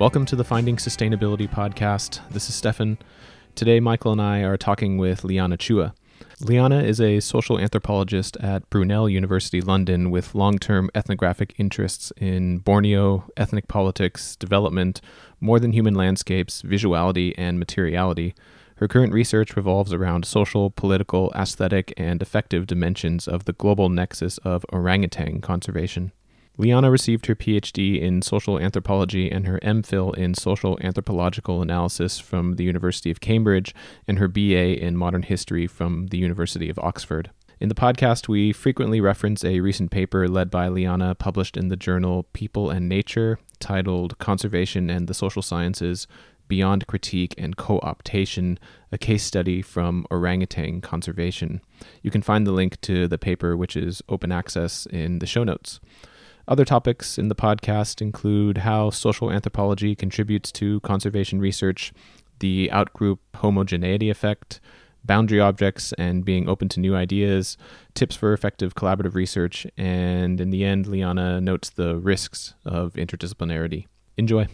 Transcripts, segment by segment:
Welcome to the Finding Sustainability podcast. This is Stefan. Today, Michael and I are talking with Liana Chua. Liana is a social anthropologist at Brunel University London with long term ethnographic interests in Borneo, ethnic politics, development, more than human landscapes, visuality, and materiality. Her current research revolves around social, political, aesthetic, and affective dimensions of the global nexus of orangutan conservation. Liana received her PhD in social anthropology and her MPhil in social anthropological analysis from the University of Cambridge and her BA in modern history from the University of Oxford. In the podcast, we frequently reference a recent paper led by Liana published in the journal People and Nature titled Conservation and the Social Sciences Beyond Critique and Co optation, a case study from orangutan conservation. You can find the link to the paper, which is open access, in the show notes. Other topics in the podcast include how social anthropology contributes to conservation research, the outgroup homogeneity effect, boundary objects and being open to new ideas, tips for effective collaborative research, and in the end, Liana notes the risks of interdisciplinarity. Enjoy.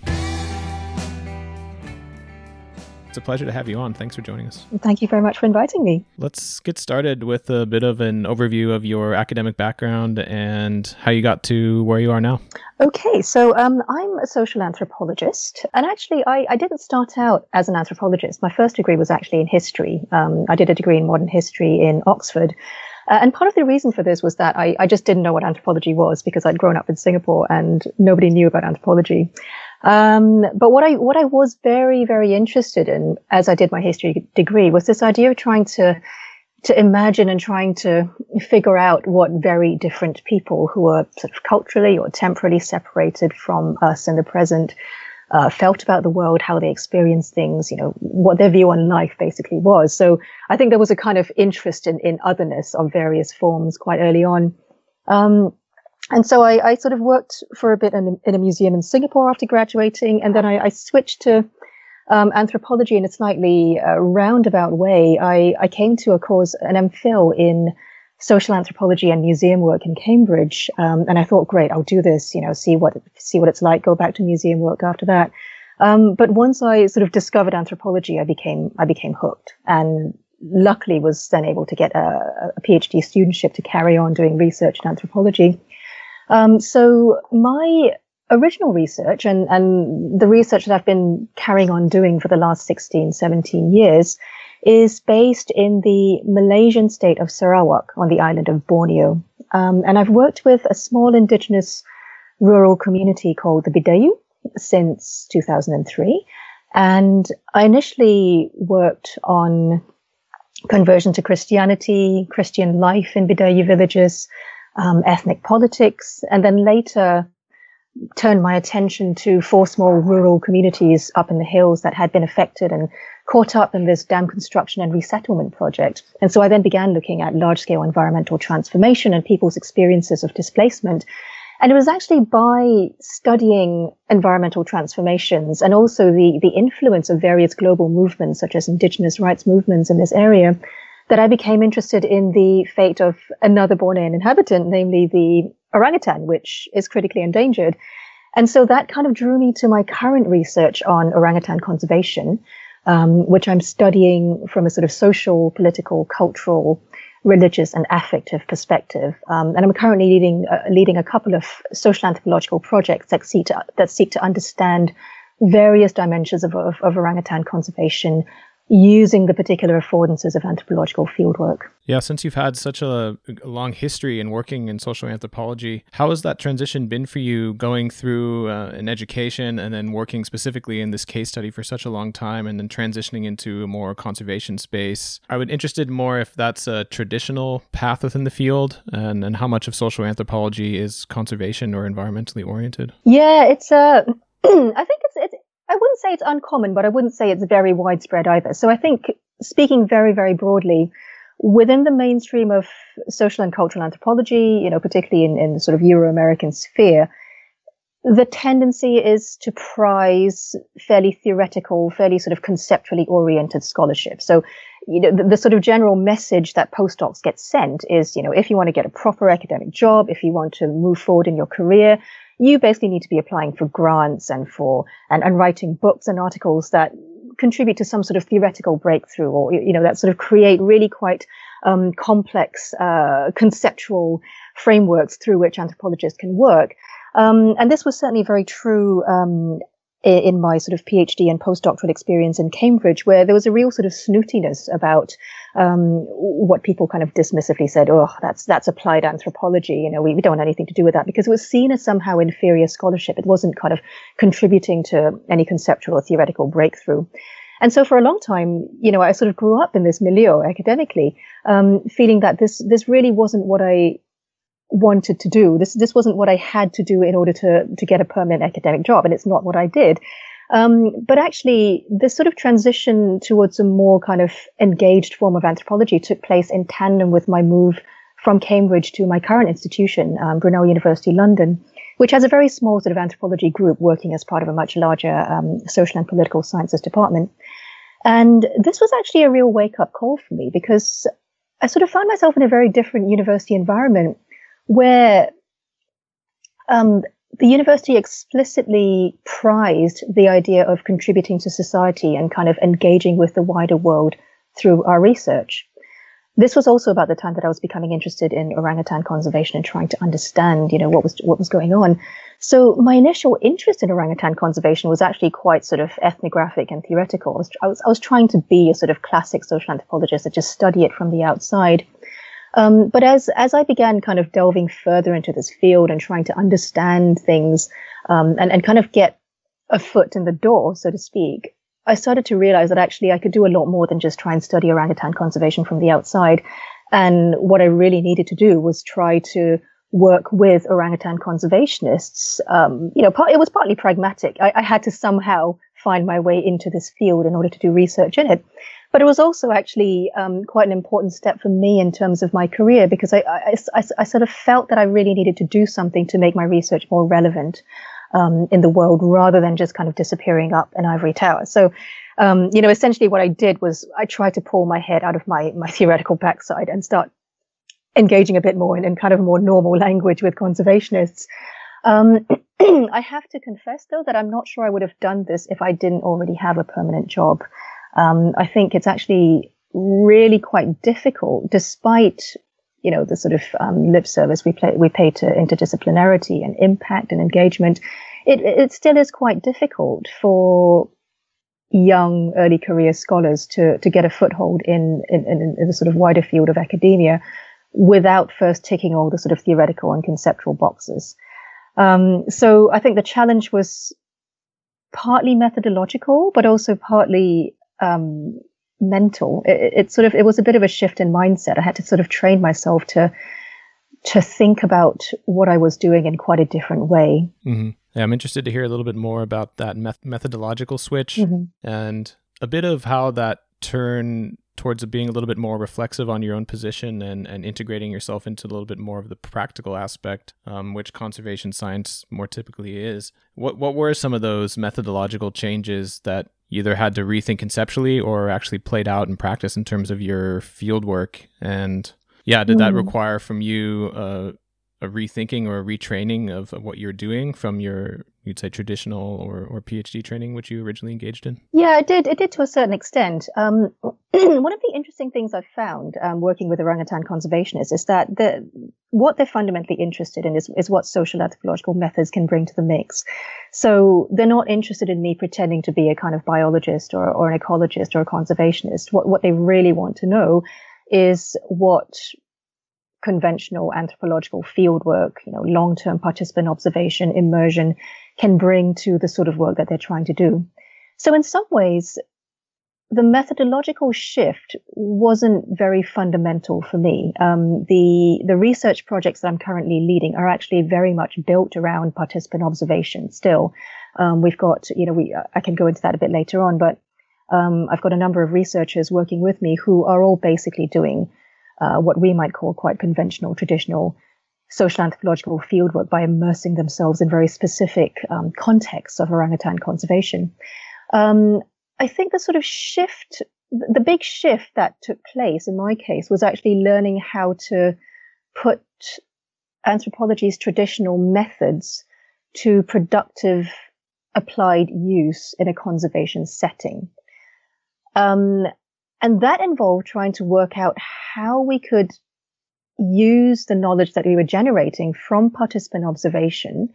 It's a pleasure to have you on. Thanks for joining us. Thank you very much for inviting me. Let's get started with a bit of an overview of your academic background and how you got to where you are now. Okay, so um, I'm a social anthropologist, and actually, I, I, didn't start out as an anthropologist. My first degree was actually in history. Um, I did a degree in modern history in Oxford. Uh, and part of the reason for this was that I, I just didn't know what anthropology was because I'd grown up in Singapore and nobody knew about anthropology. Um, but what I what I was very very interested in as I did my history degree was this idea of trying to to imagine and trying to figure out what very different people who are sort of culturally or temporally separated from us in the present uh, felt about the world, how they experienced things, you know, what their view on life basically was. So I think there was a kind of interest in, in otherness of various forms quite early on. Um, and so I, I, sort of worked for a bit in, in, a museum in Singapore after graduating, and then I, I switched to um, anthropology in a slightly uh, roundabout way. I, I, came to a course, an MPhil in social anthropology and museum work in Cambridge, um, and I thought, great, I'll do this. You know, see what see what it's like. Go back to museum work after that. Um, but once I sort of discovered anthropology, I became I became hooked, and luckily was then able to get a, a PhD studentship to carry on doing research in anthropology. Um, so my original research and, and the research that I've been carrying on doing for the last 16, 17 years is based in the Malaysian state of Sarawak on the island of Borneo. Um, and I've worked with a small indigenous rural community called the Bidayuh since 2003. And I initially worked on conversion to Christianity, Christian life in Bidayuh villages, um, ethnic politics, and then later turned my attention to four small rural communities up in the hills that had been affected and caught up in this dam construction and resettlement project. And so I then began looking at large scale environmental transformation and people's experiences of displacement. And it was actually by studying environmental transformations and also the, the influence of various global movements, such as indigenous rights movements in this area, that I became interested in the fate of another Bornean inhabitant, namely the orangutan, which is critically endangered. And so that kind of drew me to my current research on orangutan conservation, um, which I'm studying from a sort of social, political, cultural, religious, and affective perspective. Um, and I'm currently leading uh, leading a couple of social anthropological projects that seek to that seek to understand various dimensions of, of, of orangutan conservation using the particular affordances of anthropological fieldwork. Yeah, since you've had such a, a, long history in working in social anthropology, how has that transition been for you going through uh, an education and then working specifically in this case study for such a long time and then transitioning into a more conservation space? I would interested more if that's a traditional path within the field and, and how much of social anthropology is conservation or environmentally oriented. Yeah, it's a. Uh, I think I wouldn't say it's uncommon, but I wouldn't say it's very widespread either. So I think speaking very, very broadly, within the mainstream of social and cultural anthropology, you know, particularly in, in the sort of Euro-American sphere, the tendency is to prize fairly theoretical, fairly sort of conceptually oriented scholarship. So, you know, the, the, sort of general message that postdocs get sent is, you know, if you want to get a proper academic job, if you want to move forward in your career, you basically need to be applying for grants and for and, and writing books and articles that contribute to some sort of theoretical breakthrough or you know that sort of create really quite um, complex uh, conceptual frameworks through which anthropologists can work. Um, and this was certainly very true um, in my sort of PhD and postdoctoral experience in Cambridge, where there was a real sort of snootiness about um, what people kind of dismissively said, "Oh, that's that's applied anthropology." You know, we, we don't want anything to do with that because it was seen as somehow inferior scholarship. It wasn't kind of contributing to any conceptual or theoretical breakthrough. And so for a long time, you know, I sort of grew up in this milieu academically, um, feeling that this this really wasn't what I wanted to do. This this wasn't what I had to do in order to to get a permanent academic job, and it's not what I did. Um, but actually, this sort of transition towards a more kind of engaged form of anthropology took place in tandem with my move from Cambridge to my current institution, um, Brunel University London, which has a very small sort of anthropology group working as part of a much larger um, social and political sciences department. And this was actually a real wake up call for me because I sort of found myself in a very different university environment where um, the university explicitly prized the idea of contributing to society and kind of engaging with the wider world through our research. This was also about the time that I was becoming interested in orangutan conservation and trying to understand, you know, what was what was going on. So my initial interest in orangutan conservation was actually quite sort of ethnographic and theoretical. I was, I was, I was trying to be a sort of classic social anthropologist and just study it from the outside. Um, but as as I began kind of delving further into this field and trying to understand things um, and and kind of get a foot in the door, so to speak, I started to realize that actually I could do a lot more than just try and study orangutan conservation from the outside. And what I really needed to do was try to work with orangutan conservationists. Um, you know, part, it was partly pragmatic. I, I, had to somehow find my way into this field in order to do research in it. But it was also actually um, quite an important step for me in terms of my career because I, I, I, I, sort of felt that I really needed to do something to make my research more relevant um, in the world rather than just kind of disappearing up an ivory tower. So, um, you know, essentially what I did was I tried to pull my head out of my, my theoretical backside and start engaging a bit more in, in kind of more normal language with conservationists. Um, I have to confess, though, that I'm not sure I would have done this if I didn't already have a permanent job. Um, I think it's actually really quite difficult, despite you know the sort of um, lip service we play we pay to interdisciplinarity and impact and engagement. It it still is quite difficult for young early career scholars to to get a foothold in in, in, in the sort of wider field of academia without first ticking all the sort of theoretical and conceptual boxes. Um, so I think the challenge was partly methodological, but also partly um, mental. It, it, sort of it was a bit of a shift in mindset. I had to sort of train myself to to think about what I was doing in quite a different way. Mm-hmm. Yeah, I'm interested to hear a little bit more about that meth- methodological switch mm-hmm. and a bit of how that turn towards being a little bit more reflexive on your own position and, and integrating yourself into a little bit more of the practical aspect, um, which conservation science more typically is. What what were some of those methodological changes that either had to rethink conceptually or actually played out in practice in terms of your field work? And yeah, did that hmm. require from you uh, a rethinking or a retraining of, of what you're doing from your you'd say traditional or, or PhD training, which you originally engaged in? Yeah, it did. It did to a certain extent. Um, one of the interesting things I've found um, working with orangutan conservationists is that the, what they're fundamentally interested in is, is what social anthropological methods can bring to the mix. So they're not interested in me pretending to be a kind of biologist or, or an ecologist or a conservationist. What, what they really want to know is what conventional anthropological fieldwork, you know, long-term participant observation, immersion can bring to the sort of work that they're trying to do. So in some ways, the methodological shift wasn't very fundamental for me. Um, the the research projects that I'm currently leading are actually very much built around participant observation. Still, um, we've got you know we I can go into that a bit later on, but um, I've got a number of researchers working with me who are all basically doing uh, what we might call quite conventional, traditional social anthropological fieldwork by immersing themselves in very specific um, contexts of orangutan conservation. Um, I think the sort of shift, the big shift that took place in my case was actually learning how to put anthropology's traditional methods to productive applied use in a conservation setting. Um, and that involved trying to work out how we could use the knowledge that we were generating from participant observation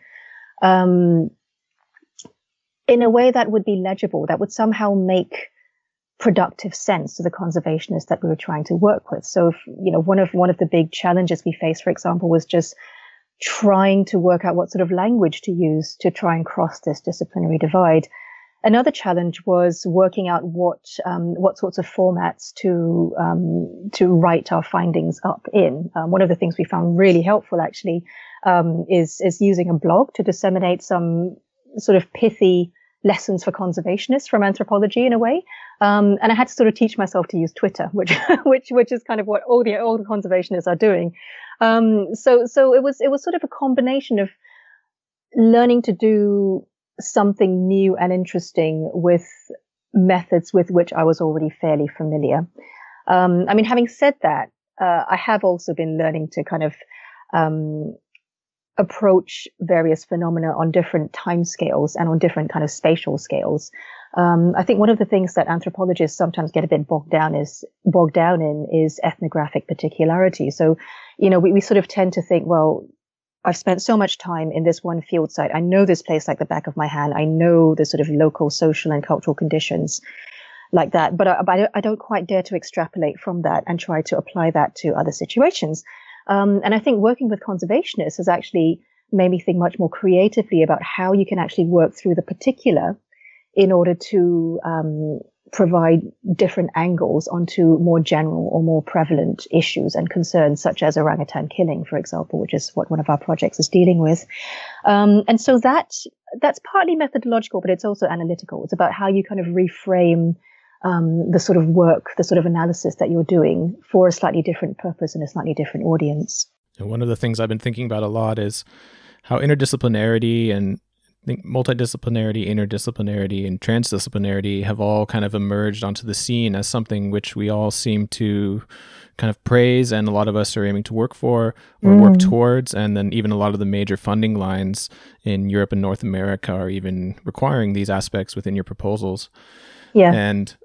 um, in a way that would be legible, that would somehow make productive sense to the conservationists that we were trying to work with. So, if, you know, one of one of the big challenges we faced, for example, was just trying to work out what sort of language to use to try and cross this disciplinary divide. Another challenge was working out what um, what sorts of formats to um, to write our findings up in. Um, one of the things we found really helpful actually um, is is using a blog to disseminate some sort of pithy lessons for conservationists from anthropology in a way. Um, and I had to sort of teach myself to use Twitter, which which which is kind of what all the all the conservationists are doing. Um, so so it was it was sort of a combination of learning to do something new and interesting with methods with which I was already fairly familiar. Um, I mean, having said that, uh, I have also been learning to kind of um, approach various phenomena on different time scales and on different kind of spatial scales. Um, I think one of the things that anthropologists sometimes get a bit bogged down is bogged down in is ethnographic particularity. So, you know, we, we sort of tend to think, well, I've spent so much time in this one field site. I know this place like the back of my hand. I know the sort of local social and cultural conditions like that, but I, but I don't quite dare to extrapolate from that and try to apply that to other situations. Um, and I think working with conservationists has actually made me think much more creatively about how you can actually work through the particular in order to um, provide different angles onto more general or more prevalent issues and concerns, such as orangutan killing, for example, which is what one of our projects is dealing with. Um, and so that that's partly methodological, but it's also analytical. It's about how you kind of reframe um, the sort of work, the sort of analysis that you're doing for a slightly different purpose and a slightly different audience. And one of the things I've been thinking about a lot is how interdisciplinarity and I think multidisciplinarity, interdisciplinarity, and transdisciplinarity have all kind of emerged onto the scene as something which we all seem to kind of praise, and a lot of us are aiming to work for or mm. work towards. And then even a lot of the major funding lines in Europe and North America are even requiring these aspects within your proposals. Yeah. And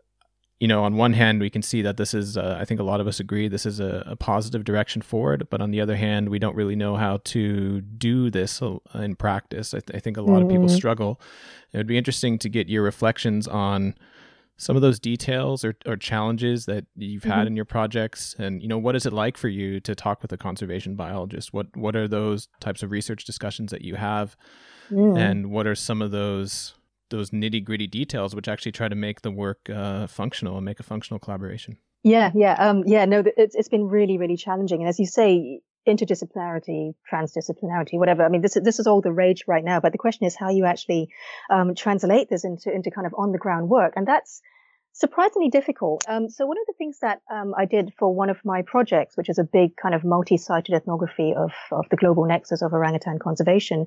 you know, on one hand, we can see that this is, uh, I think a lot of us agree, this is a, a, positive direction forward. But on the other hand, we don't really know how to do this in practice. I, th- I think a lot mm-hmm. of people mm-hmm. struggle. It would be interesting to get your reflections on some of those details or, or challenges that you've mm-hmm. had in your projects and you know what is it like for you to talk with a conservation biologist what what are those types of research discussions that you have mm. and what are some of those those nitty gritty details, which actually try to make the work uh, functional and make a functional collaboration. Yeah, yeah, um, yeah. No, it's it's been really, really challenging, and as you say, interdisciplinarity, transdisciplinarity, whatever. I mean, this this is all the rage right now. But the question is how you actually um, translate this into into kind of on the ground work, and that's surprisingly difficult. Um, so one of the things that um, I did for one of my projects, which is a big kind of multi-sited ethnography of of the global nexus of orangutan conservation,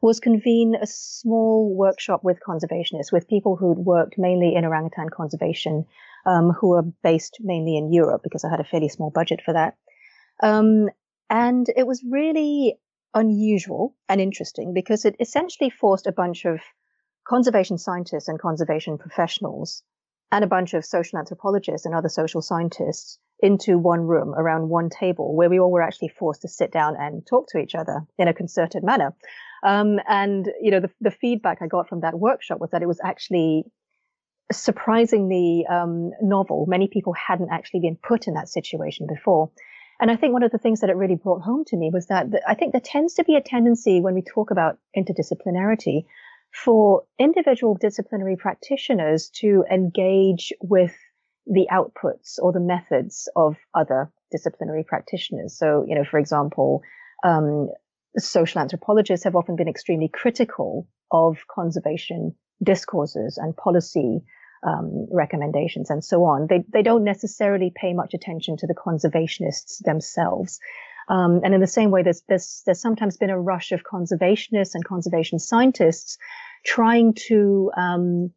was convene a small workshop with conservationists, with people who'd worked mainly in orangutan conservation, um, who were based mainly in Europe because I had a fairly small budget for that. Um, and it was really unusual and interesting because it essentially forced a bunch of conservation scientists and conservation professionals and a bunch of social anthropologists and other social scientists into one room around one table where we all were actually forced to sit down and talk to each other in a concerted manner. Um, and you know, the, the feedback I got from that workshop was that it was actually surprisingly um, novel. Many people hadn't actually been put in that situation before. And I think one of the things that it really brought home to me was that I think there tends to be a tendency when we talk about interdisciplinarity for individual disciplinary practitioners to engage with the outputs or the methods of other disciplinary practitioners. So, you know, for example, um, social anthropologists have often been extremely critical of conservation discourses and policy um, recommendations and so on. They they don't necessarily pay much attention to the conservationists themselves. Um, and in the same way, there's, there's there's sometimes been a rush of conservationists and conservation scientists trying to um,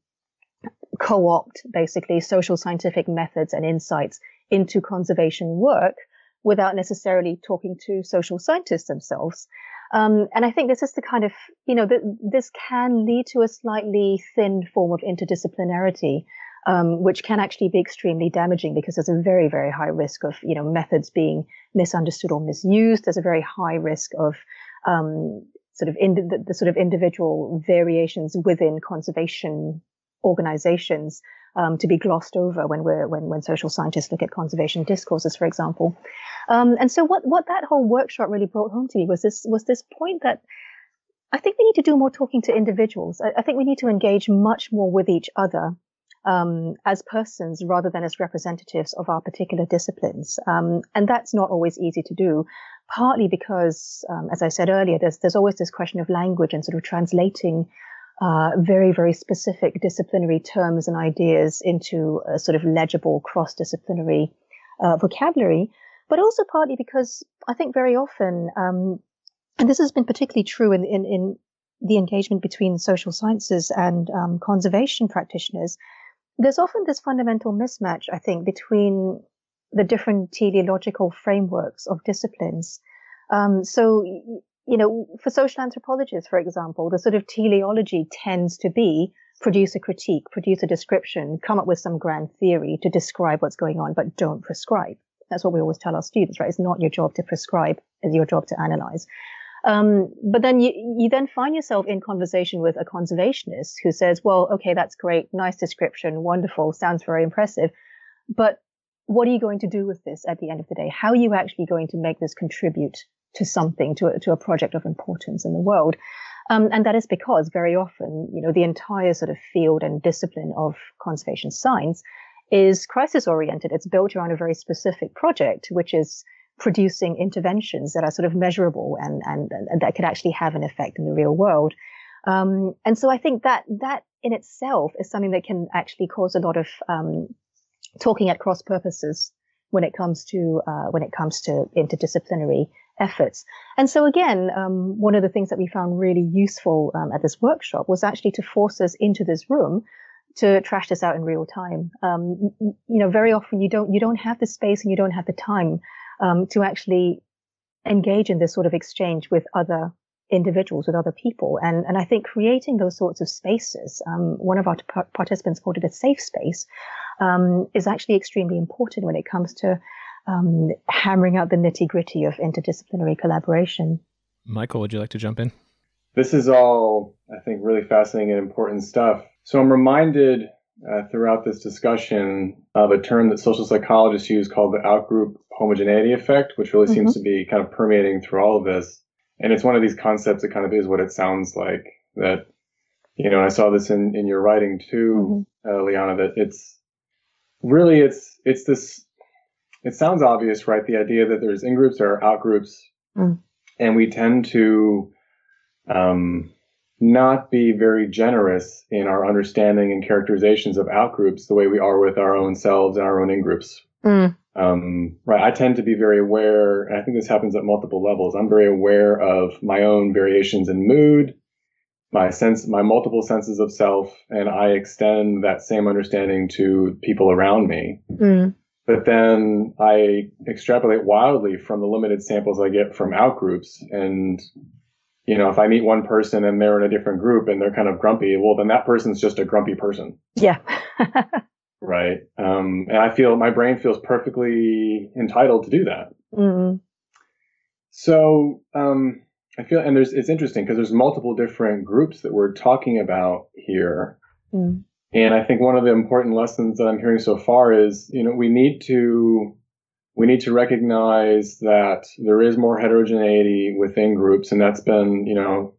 co-opt basically social scientific methods and insights into conservation work without necessarily talking to social scientists themselves. Um, and I think this is the kind of, you know, this can lead to a slightly thin form of interdisciplinarity, um, which can actually be extremely damaging because there's a very, very high risk of, you know, methods being misunderstood or misused. There's a very high risk of, um, sort of in the, the, sort of individual variations within conservation organizations um, to be glossed over when we're when when social scientists look at conservation discourses, for example. Um, and so what what that whole workshop really brought home to me was this was this point that I think we need to do more talking to individuals. I, I think we need to engage much more with each other um, as persons rather than as representatives of our particular disciplines. Um, and that's not always easy to do, partly because, um, as I said earlier, there's there's always this question of language and sort of translating uh, very, very specific disciplinary terms and ideas into a sort of legible cross-disciplinary uh, vocabulary, but also partly because I think very often, um, and this has been particularly true in, in, in the engagement between social sciences and um, conservation practitioners, there's often this fundamental mismatch, I think, between the different teleological frameworks of disciplines. Um, so you know, for social anthropologists, for example, the sort of teleology tends to be produce a critique, produce a description, come up with some grand theory to describe what's going on, but don't prescribe. That's what we always tell our students, right? It's not your job to prescribe, it's your job to analyze. Um, but then you, you then find yourself in conversation with a conservationist who says, well, okay, that's great. Nice description. Wonderful. Sounds very impressive. But what are you going to do with this at the end of the day? How are you actually going to make this contribute to something, to a, to a project of importance in the world. Um, and that is because very often, you know, the entire sort of field and discipline of conservation science is crisis oriented. It's built around a very specific project, which is producing interventions that are sort of measurable and, and, and that could actually have an effect in the real world. Um, and so I think that that in itself is something that can actually cause a lot of um, talking at cross purposes when it comes to uh, when it comes to interdisciplinary efforts. And so again, um, one of the things that we found really useful um, at this workshop was actually to force us into this room to trash this out in real time. Um, you, you, know, very often you don't you don't have the space and you don't have the time um, to actually engage in this sort of exchange with other individuals, with other people. And and I think creating those sorts of spaces, um, one of our t- participants called it a safe space, um, is actually extremely important when it comes to um, hammering out the nitty gritty of interdisciplinary collaboration. Michael, would you like to jump in? This is all, I think, really fascinating and important stuff. So I'm reminded uh, throughout this discussion of a term that social psychologists use called the outgroup homogeneity effect, which really mm-hmm. seems to be kind of permeating through all of this. And it's one of these concepts that kind of is what it sounds like. That, you know, I saw this in, in your writing too, mm-hmm. uh, Liana, that it's really, it's, it's this it sounds obvious, right? The idea that there's in groups, or out groups, mm. and we tend to um, not be very generous in our understanding and characterizations of outgroups the way we are with our own selves and our own in groups. Mm. Um, right. I tend to be very aware, and I think this happens at multiple levels. I'm very aware of my own variations in mood, my sense, my multiple senses of self, and I extend that same understanding to people around me. Mm. But then I extrapolate wildly from the limited samples I get from outgroups. And, you know, if I meet one person and they're in a different group and they're kind of grumpy, well, then that person's just a grumpy person. Yeah. right. Um, and I feel my brain feels perfectly entitled to do that. Mm-hmm. So, um, I feel, and there's, it's interesting because there's multiple different groups that we're talking about here. Mm. And I think one of the important lessons that I'm hearing so far is, you know, we need to we need to recognize that there is more heterogeneity within groups, and that's been, you know,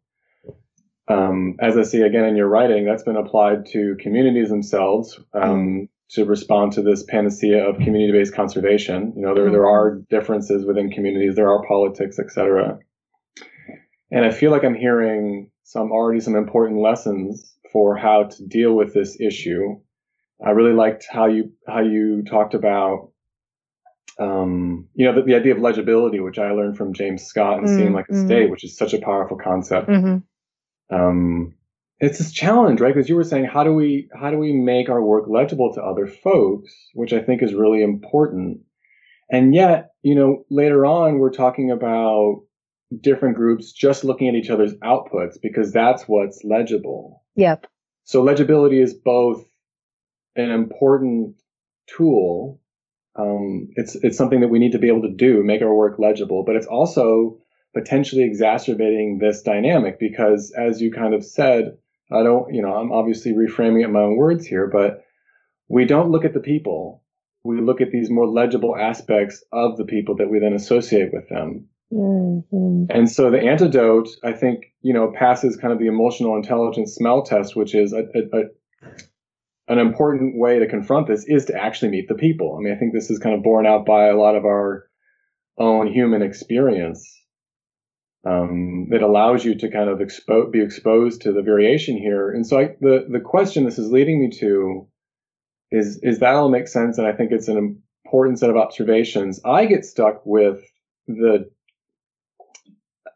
um, as I see again in your writing, that's been applied to communities themselves um, to respond to this panacea of community-based conservation. You know, there there are differences within communities, there are politics, etc. And I feel like I'm hearing some already some important lessons for how to deal with this issue. I really liked how you how you talked about um, you know the, the, idea of legibility, which I learned from James Scott and mm, seeing like a mm-hmm. state, which is such a powerful concept. Mm-hmm. Um, it's this challenge, right? Because you were saying how do we how do we make our work legible to other folks, which I think is really important. And yet, you know, later on we're talking about different groups just looking at each other's outputs because that's what's legible. Yep. So legibility is both an important tool. Um, it's it's something that we need to be able to do, make our work legible, but it's also potentially exacerbating this dynamic because, as you kind of said, I don't, you know, I'm obviously reframing it in my own words here, but we don't look at the people. We look at these more legible aspects of the people that we then associate with them. Mm-hmm. And so the antidote, I think, you know, passes kind of the emotional intelligence smell test, which is a, a, a, an important way to confront this is to actually meet the people. I mean, I think this is kind of borne out by a lot of our own human experience. Um, it allows you to kind of expo- be exposed to the variation here. And so I, the, the question this is leading me to is, is that all make sense? And I think it's an important set of observations. I get stuck with the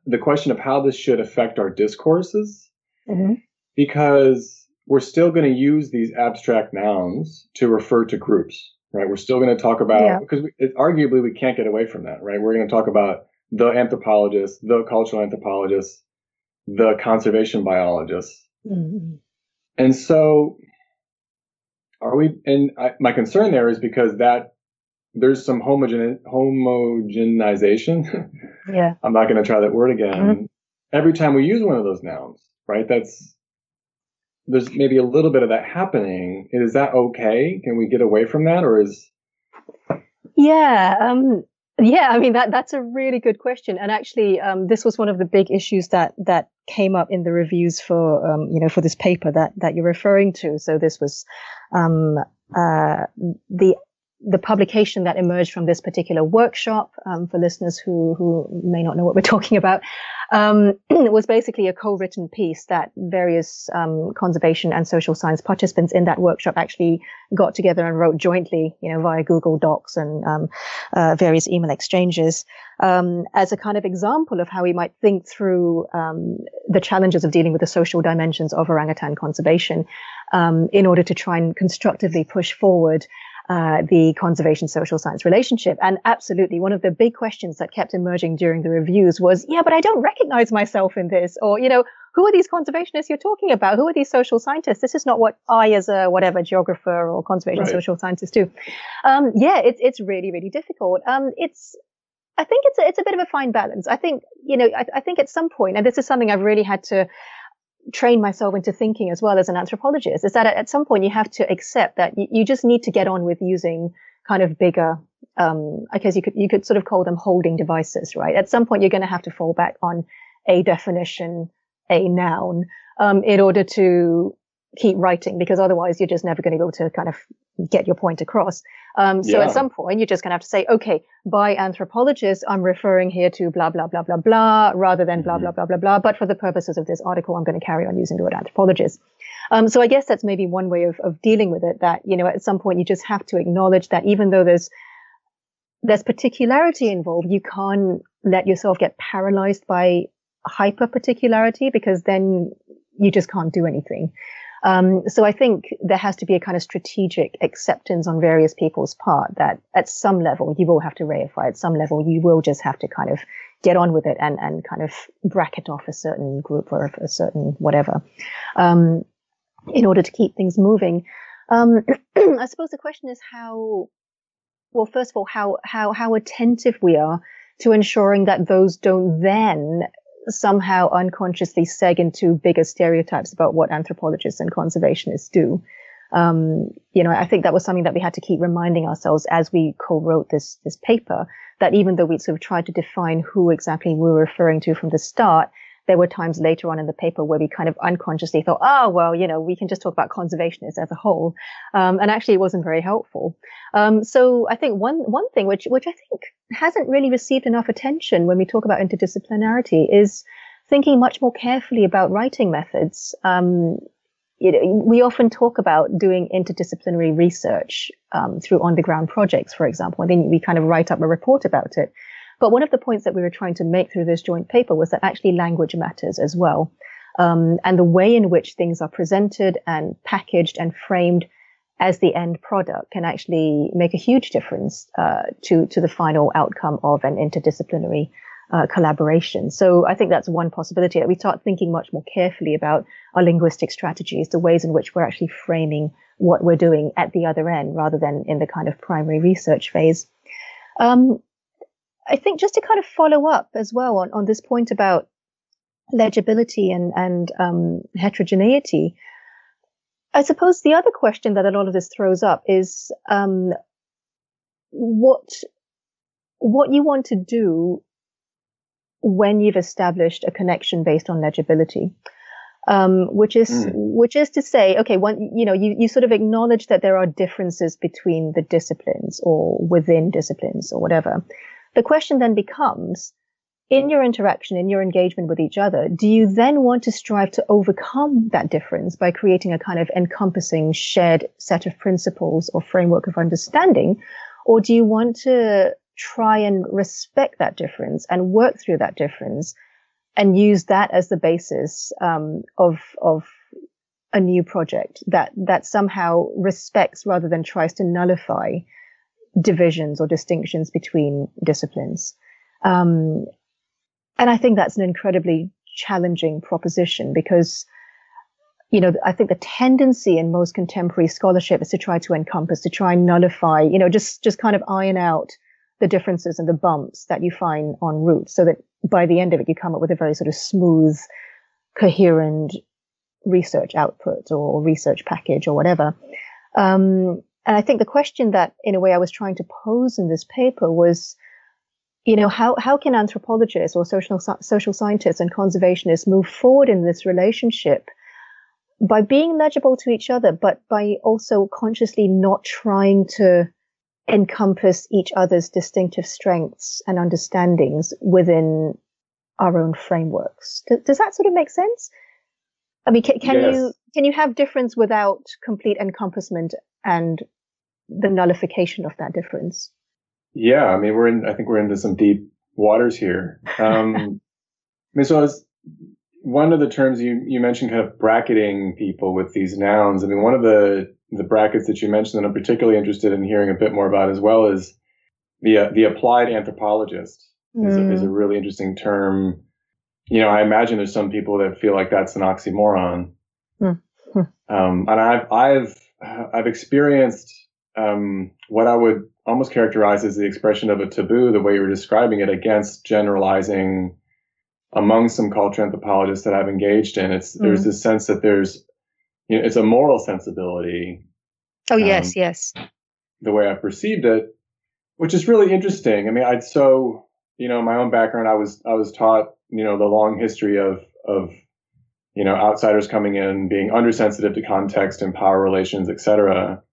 the question of how this should affect our discourses mm-hmm. because we're still going to use these abstract nouns to refer to groups, right? We're still going to talk about, yeah. because we, it, arguably we can't get away from that, right? We're going to talk about the anthropologist, the cultural anthropologist, the conservation biologist. Mm-hmm. And so are we, and I, my concern there is because that there's some homogen homogenization. Yeah. I'm not going to try that word again. Mm-hmm. Every time we use one of those nouns, right? That's there's maybe a little bit of that happening. Is that okay? Can we get away from that, or is? Yeah. Um, yeah, I mean that that's a really good question, and actually, um, this was one of the big issues that that came up in the reviews for um, you know for this paper that that you're referring to. So this was um, uh, the the publication that emerged from this particular workshop, um, for listeners who who may not know what we're talking about, um, was basically a co-written piece that various um, conservation and social science participants in that workshop actually got together and wrote jointly, you know, via Google Docs and um, uh, various email exchanges, um, as a kind of example of how we might think through um, the challenges of dealing with the social dimensions of orangutan conservation in order to try and constructively push forward uh, the conservation social science relationship. And absolutely, one of the big questions that kept emerging during the reviews was, yeah, but I don't recognize myself in this. Or, you know, who are these conservationists you're talking about? Who are these social scientists? This is not what I, as a whatever geographer or conservation right. social scientist, do. Um, yeah, it's it's really really difficult. Um, it's I think it's a, it's a bit of a fine balance. I think you know I, I think at some point, and this is something I've really had to train myself into thinking as well as an anthropologist is that at, some point you have to accept that you, you just need to get on with using kind of bigger um, I guess you could you could sort of call them holding devices, right? At some point, you're going to have to fall back on a definition, a noun, um, in order to keep writing, because otherwise, you're just never going to be able to kind of get your point across. Um, so yeah. at some point, you're just going to have to say, okay, by anthropologist, I'm referring here to blah, blah, blah, blah, blah, rather than blah, mm-hmm. blah, blah, blah, blah. But for the purposes of this article, I'm going to carry on using the word anthropologist. Um, so I guess that's maybe one way of, of dealing with it that, you know, at some point you just have to acknowledge that even though there's, there's particularity involved, you can't let yourself get paralyzed by hyper particularity because then you just can't do anything. Um, so I think there has to be a kind of strategic acceptance on various people's part that at some level you will have to reify. At some level you will just have to kind of get on with it and, and kind of bracket off a certain group or a certain whatever, um, in order to keep things moving. Um, I suppose the question is how, well, first of all, how, how, how attentive we are to ensuring that those don't then somehow unconsciously seg into bigger stereotypes about what anthropologists and conservationists do. Um, you know, I think that was something that we had to keep reminding ourselves as we co-wrote this this paper. That even though we sort of tried to define who exactly we were referring to from the start, there were times later on in the paper where we kind of unconsciously thought, oh, well, you know, we can just talk about conservationists as a whole. Um, and actually it wasn't very helpful. Um, so I think one, one thing which, which I think hasn't really received enough attention when we talk about interdisciplinarity is thinking much more carefully about writing methods. Um, you know, we often talk about doing interdisciplinary research um, through on-the-ground projects, for example, and then we kind of write up a report about it. But one of the points that we were trying to make through this joint paper was that actually language matters as well. Um, and the way in which things are presented and packaged and framed as the end product can actually make a huge difference uh, to to the final outcome of an interdisciplinary uh, collaboration. So I think that's one possibility that we start thinking much more carefully about our linguistic strategies, the ways in which we're actually framing what we're doing at the other end rather than in the kind of primary research phase. Um, I think just to kind of follow up as well on, on this point about legibility and, and um, heterogeneity, I suppose the other question that a lot of this throws up is um, what what you want to do when you've established a connection based on legibility. Um, which is mm. which is to say, okay, one, you know, you, you sort of acknowledge that there are differences between the disciplines or within disciplines or whatever. The question then becomes, in your interaction, in your engagement with each other, do you then want to strive to overcome that difference by creating a kind of encompassing shared set of principles or framework of understanding? Or do you want to try and respect that difference and work through that difference and use that as the basis um, of of a new project that that somehow respects rather than tries to nullify divisions or distinctions between disciplines. Um, and I think that's an incredibly challenging proposition because, you know, I think the tendency in most contemporary scholarship is to try to encompass, to try and nullify, you know, just just kind of iron out the differences and the bumps that you find en route so that by the end of it, you come up with a very sort of smooth, coherent research output or research package or whatever. Um, and I think the question that, in a way, I was trying to pose in this paper was, you know, how, how can anthropologists or social, social scientists and conservationists move forward in this relationship by being legible to each other, but by also consciously not trying to encompass each other's distinctive strengths and understandings within our own frameworks. Does, does that sort of make sense? I mean, can, can yes. you can you have difference without complete encompassment and the nullification of that difference? Yeah, I mean, we're in. I think we're into some deep waters here. Um, I mean, so I was, one of the terms you you mentioned, kind of bracketing people with these nouns. I mean, one of the the brackets that you mentioned that I'm particularly interested in hearing a bit more about as well is the uh, the applied anthropologist mm. is, a, is, a, mm. really interesting term. You know, I imagine there's some people that feel like that's an oxymoron, mm. um, and I've I've I've experienced um, what I would almost characterize as the expression of a taboo, the way you were describing it, against generalizing among some culture anthropologists that I've engaged in. It's mm. there's this sense that there's you know, it's a moral sensibility. Oh um, yes, yes. The way I perceived it, which is really interesting. I mean, I'd so you know my own background. I was I was taught you know the long history of of you know outsiders coming in, being undersensitive to context and power relations, etc.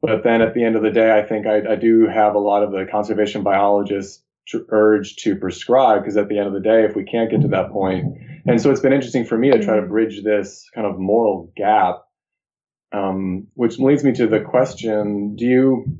But then at the end of the day, I think I, I do have a lot of the conservation biologists urge to prescribe because at the end of the day, if we can't get to that point, and so it's been interesting for me to try to mm-hmm. bridge this kind of moral gap, um, which leads me to the question: Do you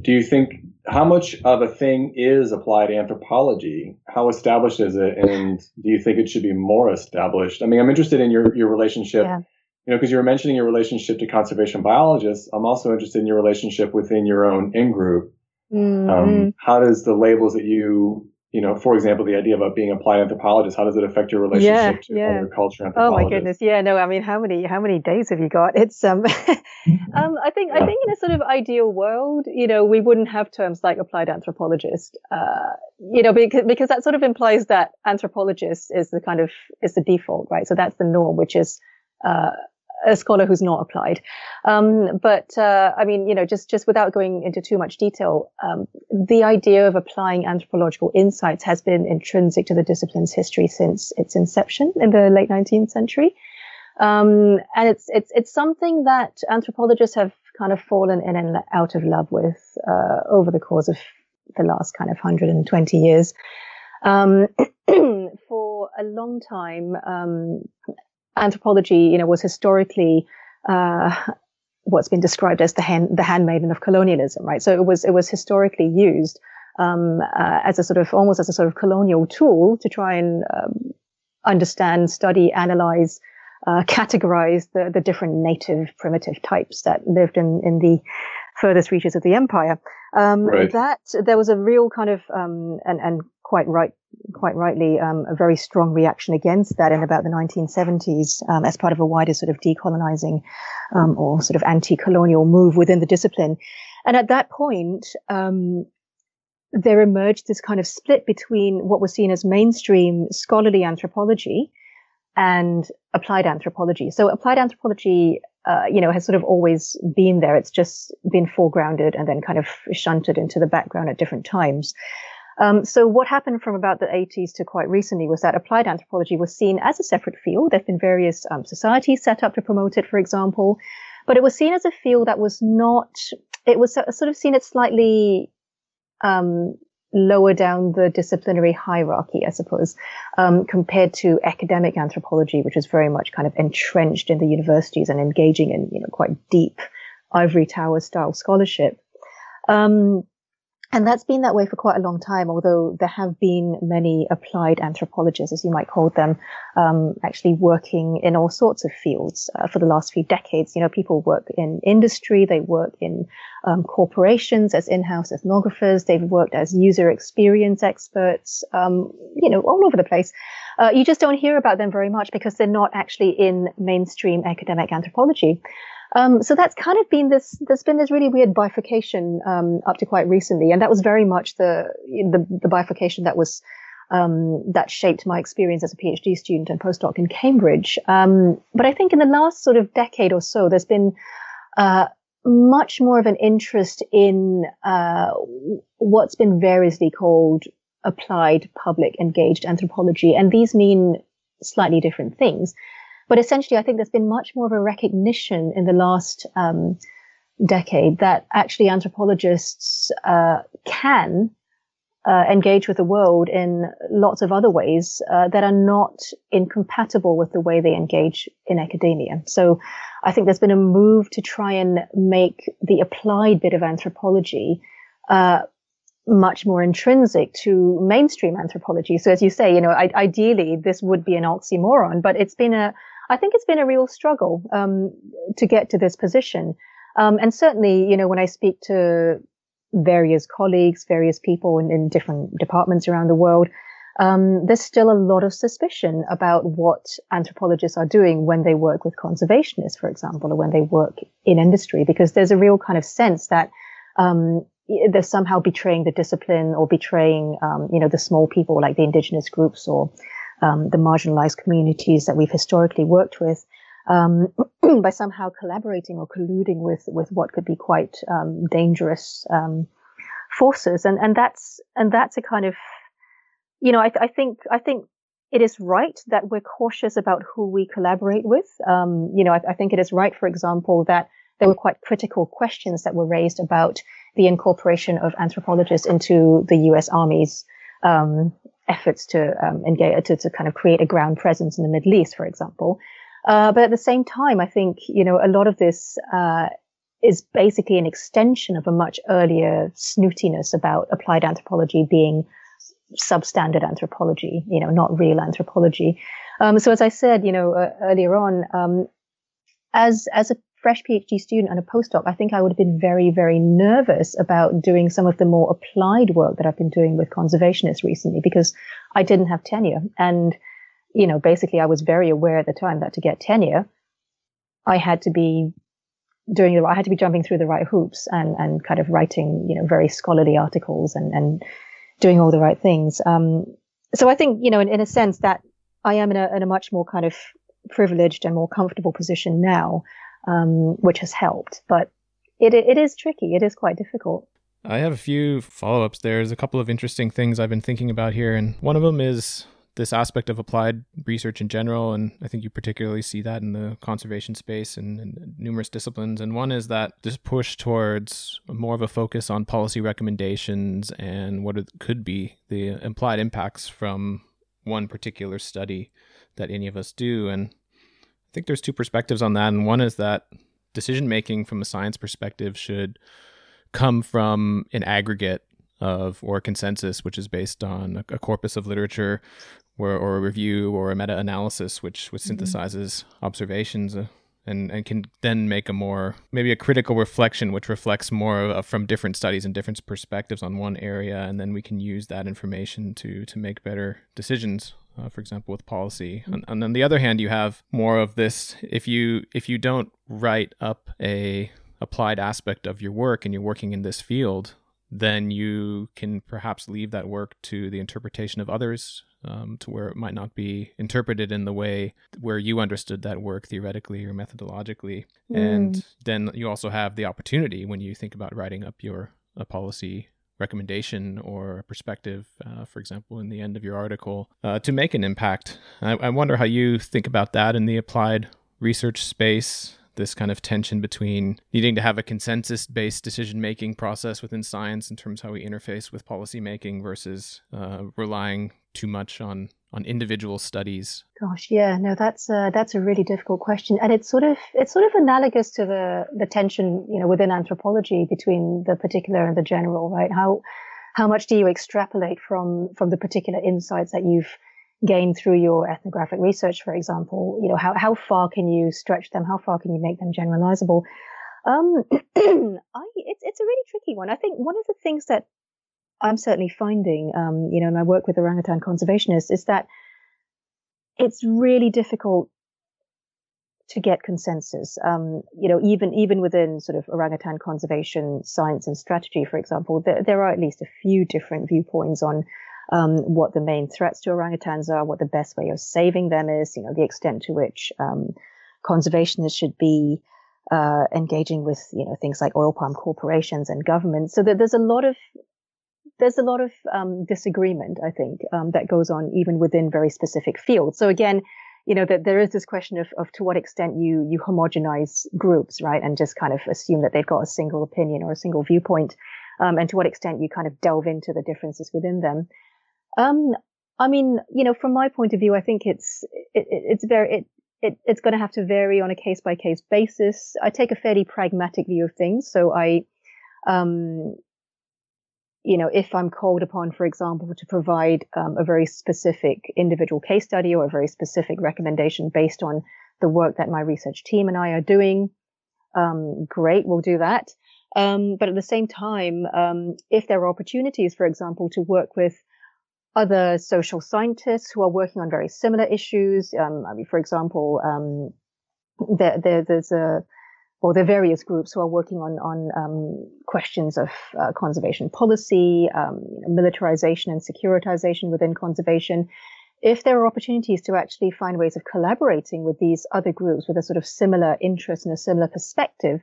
do you think how much of a thing is applied anthropology? How established is it, and do you think it should be more established? I mean, I'm interested in your your relationship. Yeah. You know, because you were mentioning your relationship to conservation biologists. I'm also interested in your relationship within your own in group Mm-hmm. Um, how does the labels that you, you know, for example, the idea about being applied anthropologist, how does it affect your relationship yeah, to yeah. other culture Oh my goodness, yeah, no, I mean, how many how many days have you got? It's um, um, I think yeah. I think in a sort of ideal world, you know, we wouldn't have terms like applied anthropologist, uh, you know, because because that sort of implies that anthropologist is the kind of is the default, right? So that's the norm, which is uh, a scholar who's not applied. Um, but uh, I mean, you know, just just without going into too much detail, um, the idea of applying anthropological insights has been intrinsic to the discipline's history since its inception in the late 19th century, um, and it's it's it's something that anthropologists have kind of fallen in and out of love with uh, over the course of the last kind of 120 years. Um, for a long time, um, anthropology, you know, was historically uh, what's been described as the hand, the handmaiden of colonialism, right? So it was it was historically used um, uh, as a sort of almost as a sort of colonial tool to try and um, understand, study, analyze, uh, categorize the the different native primitive types that lived in in the furthest reaches of the empire. Um, right. That there was a real kind of um, and and quite right, quite rightly, um, a very strong reaction against that in about the 1970s um, as part of a wider sort of decolonizing um, or sort of anti-colonial move within the discipline. And at that point, um, there emerged this kind of split between what was seen as mainstream scholarly anthropology and applied anthropology. So applied anthropology, uh, you know, has sort of always been there. It's just been foregrounded and then kind of shunted into the background at different times. Um, so what happened from about the 80s to quite recently was that applied anthropology was seen as a separate field. There have been various um, societies set up to promote it, for example, but it was seen as a field that was not. It was sort of seen as slightly um, lower down the disciplinary hierarchy, I suppose, um, compared to academic anthropology, which is very much kind of entrenched in the universities and engaging in you know quite deep ivory tower style scholarship. Um, and that's been that way for quite a long time, although there have been many applied anthropologists, as you might call them, um, actually working in all sorts of fields uh, for the last few decades. You know, people work in industry, they work in um, corporations as in-house ethnographers, they've worked as user experience experts, um, you know, all over the place. Uh, you just don't hear about them very much because they're not actually in mainstream academic anthropology. Um, so that's kind of been this. There's been this really weird bifurcation um, up to quite recently, and that was very much the the, the bifurcation that was um, that shaped my experience as a PhD student and postdoc in Cambridge. Um, but I think in the last sort of decade or so, there's been uh, much more of an interest in uh, what's been variously called applied public engaged anthropology, and these mean slightly different things. But essentially, I think there's been much more of a recognition in the last um, decade that actually anthropologists uh, can uh, engage with the world in lots of other ways uh, that are not incompatible with the way they engage in academia. So I think there's been a move to try and make the applied bit of anthropology uh, much more intrinsic to mainstream anthropology. So as you say, you know, I- ideally this would be an oxymoron, but it's been a I think it's been a real struggle um, to get to this position. Um, and certainly, you know, when I speak to various colleagues, various people in, in different departments around the world, um, there's still a lot of suspicion about what anthropologists are doing when they work with conservationists, for example, or when they work in industry, because there's a real kind of sense that um, they're somehow betraying the discipline or betraying, um, you know, the small people like the indigenous groups or um, the marginalized communities that we've historically worked with um, by somehow collaborating or colluding with with what could be quite um, dangerous um, forces, and and that's and that's a kind of you know I, I think I think it is right that we're cautious about who we collaborate with. Um, you know I, I think it is right, for example, that there were quite critical questions that were raised about the incorporation of anthropologists into the U.S. Army's um, efforts to um, engage to, to kind of create a ground presence in the Middle East, for example. Uh, but at the same time, I think you know a lot of this uh, is basically an extension of a much earlier snootiness about applied anthropology being substandard anthropology, you know, not real anthropology. Um, so as I said, you know, uh, earlier on, um, as as a fresh PhD student and a postdoc, I think I would have been very, very nervous about doing some of the more applied work that I've been doing with conservationists recently because I didn't have tenure. And, you know, basically I was very aware at the time that to get tenure, I had to be doing the, I had to be jumping through the right hoops and, and kind of writing, you know, very scholarly articles and, and doing all the right things. Um, so I think, you know, in, in a sense that I am in a, in a much more kind of privileged and more comfortable position now um, which has helped. But it, it is tricky. It is quite difficult. I have a few follow ups. There's a couple of interesting things I've been thinking about here. And one of them is this aspect of applied research in general. And I think you particularly see that in the conservation space and, and numerous disciplines. And one is that this push towards more of a focus on policy recommendations and what could be the implied impacts from one particular study that any of us do. And think there's two perspectives on that, and one is that decision making from a science perspective should come from an aggregate of or consensus, which is based on a, a corpus of literature, or, or, a review or a meta analysis, which which mm-hmm. synthesizes observations. Uh, and, and can then make a more maybe a critical reflection which reflects more of, from different studies and different perspectives on one area and then we can use that information to to make better decisions uh, for example with policy mm-hmm. and, and on the other hand you have more of this if you if you don't write up a applied aspect of your work and you're working in this field then you can perhaps leave that work to the interpretation of others um, to where it might not be interpreted in the way where you understood that work theoretically or methodologically. Mm. And then you also have the opportunity when you think about writing up your a policy recommendation or perspective, uh, for example, in the end of your article, uh, to make an impact. I, I wonder how you think about that in the applied research space this kind of tension between needing to have a consensus based decision making process within science in terms of how we interface with policymaking versus uh, relying too much on on individual studies gosh yeah no that's a, that's a really difficult question and it's sort of it's sort of analogous to the the tension you know within anthropology between the particular and the general right how how much do you extrapolate from from the particular insights that you've gained through your ethnographic research, for example, you know, how, how far can you stretch them? How far can you make them generalizable? Um, I, it's, it's a really tricky one. I think one of the things that I'm certainly finding, um, you know, in my work with orangutan conservationists is that it's really difficult to get consensus. Um, you know, even even within sort of orangutan conservation science and strategy, for example, there, there are at least a few different viewpoints on um, what the main threats to orangutans are, what the best way of saving them is, you know, the extent to which um, conservationists should be uh, engaging with, you know, things like oil palm corporations and governments. So that there's a lot of there's a lot of um, disagreement, I think, um, that goes on even within very specific fields. So again, you know, that there is this question of, of to what extent you you homogenize groups, right, and just kind of assume that they've got a single opinion or a single viewpoint, um, and to what extent you kind of delve into the differences within them. Um, I mean, you know, from my point of view, I think it's it, it's very it, it it's going to have to vary on a case by case basis. I take a fairly pragmatic view of things, so I, um, you know, if I'm called upon, for example, to provide um, a very specific individual case study or a very specific recommendation based on the work that my research team and I are doing, um, great, we'll do that. Um, but at the same time, um, if there are opportunities, for example, to work with other social scientists who are working on very similar issues. Um, I mean, for example, um, there, there, there's a, or the various groups who are working on on um, questions of uh, conservation policy, um, militarization and securitization within conservation. If there are opportunities to actually find ways of collaborating with these other groups with a sort of similar interest and a similar perspective,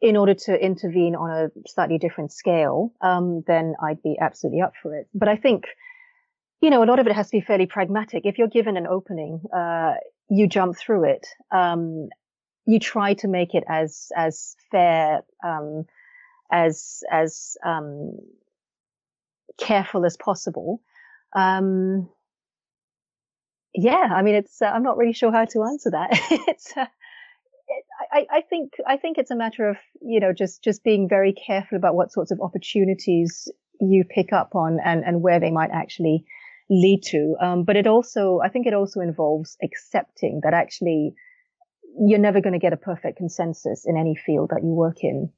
in order to intervene on a slightly different scale, um, then I'd be absolutely up for it. But I think you know, a lot of it has to be fairly pragmatic. If you're given an opening, uh, you jump through it. Um, you try to make it as as fair, um, as as um, careful as possible. Um, yeah, I mean, it's. Uh, I'm not really sure how to answer that. it's. Uh, I, I think I think it's a matter of you know just just being very careful about what sorts of opportunities you pick up on and and where they might actually lead to. Um, but it also, I think it also involves accepting that actually you're never going to get a perfect consensus in any field that you work in.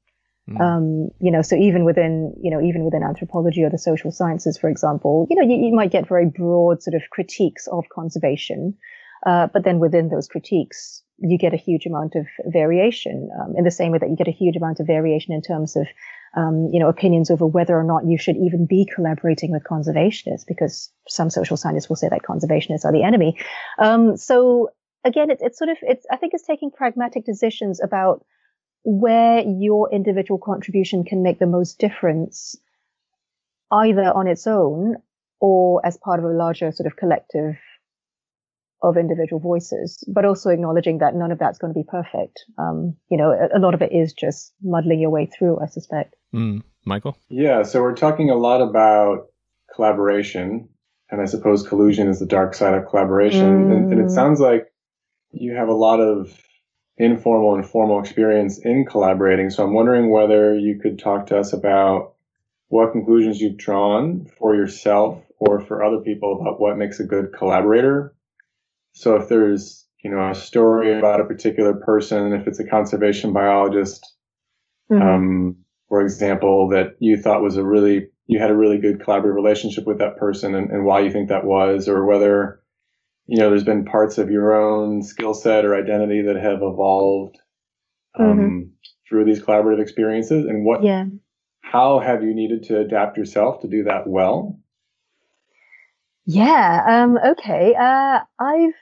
Mm. Um, you know, so even within, you know, even within anthropology or the social sciences, for example, you know, you, you might get very broad sort of critiques of conservation. Uh, but then within those critiques, you get a huge amount of variation um, in the same way that you get a huge amount of variation in terms of um, you know, opinions over whether or not you should even be collaborating with conservationists, because some social scientists will say that conservationists are the enemy. Um, so again, it's, it's sort of, it's, I think it's taking pragmatic decisions about where your individual contribution can make the most difference, either on its own or as part of a larger sort of collective of individual voices, but also acknowledging that none of that's going to be perfect. Um, you know, a, a, lot of it is just muddling your way through, I suspect. Mm. Michael? Yeah, so we're talking a lot about collaboration, and I suppose collusion is the dark side of collaboration. Mm. And, and it sounds like you have a lot of informal and formal experience in collaborating. So I'm wondering whether you could talk to us about what conclusions you've drawn for yourself or for other people about what makes a good collaborator so if there's you know, a story about a particular person, if it's a conservation biologist, mm-hmm. um, for example, that you thought was a really, you had a really good collaborative relationship with that person and, and why you think that was, or whether, you know, there's been parts of your own skill set or identity that have evolved um, mm-hmm. through these collaborative experiences and what, yeah. how have you needed to adapt yourself to do that well? Yeah. Um, okay. Uh, I've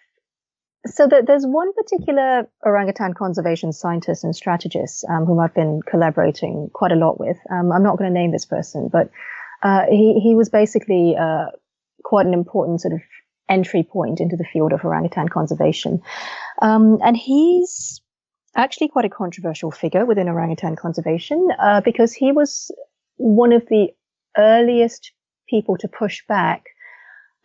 so the, there's one particular orangutan conservation scientist and strategist um, whom I've been collaborating quite a lot with. Um, I'm not going to name this person, but uh, he he was basically uh, quite an important sort of entry point into the field of orangutan conservation, um, and he's actually quite a controversial figure within orangutan conservation uh, because he was one of the earliest people to push back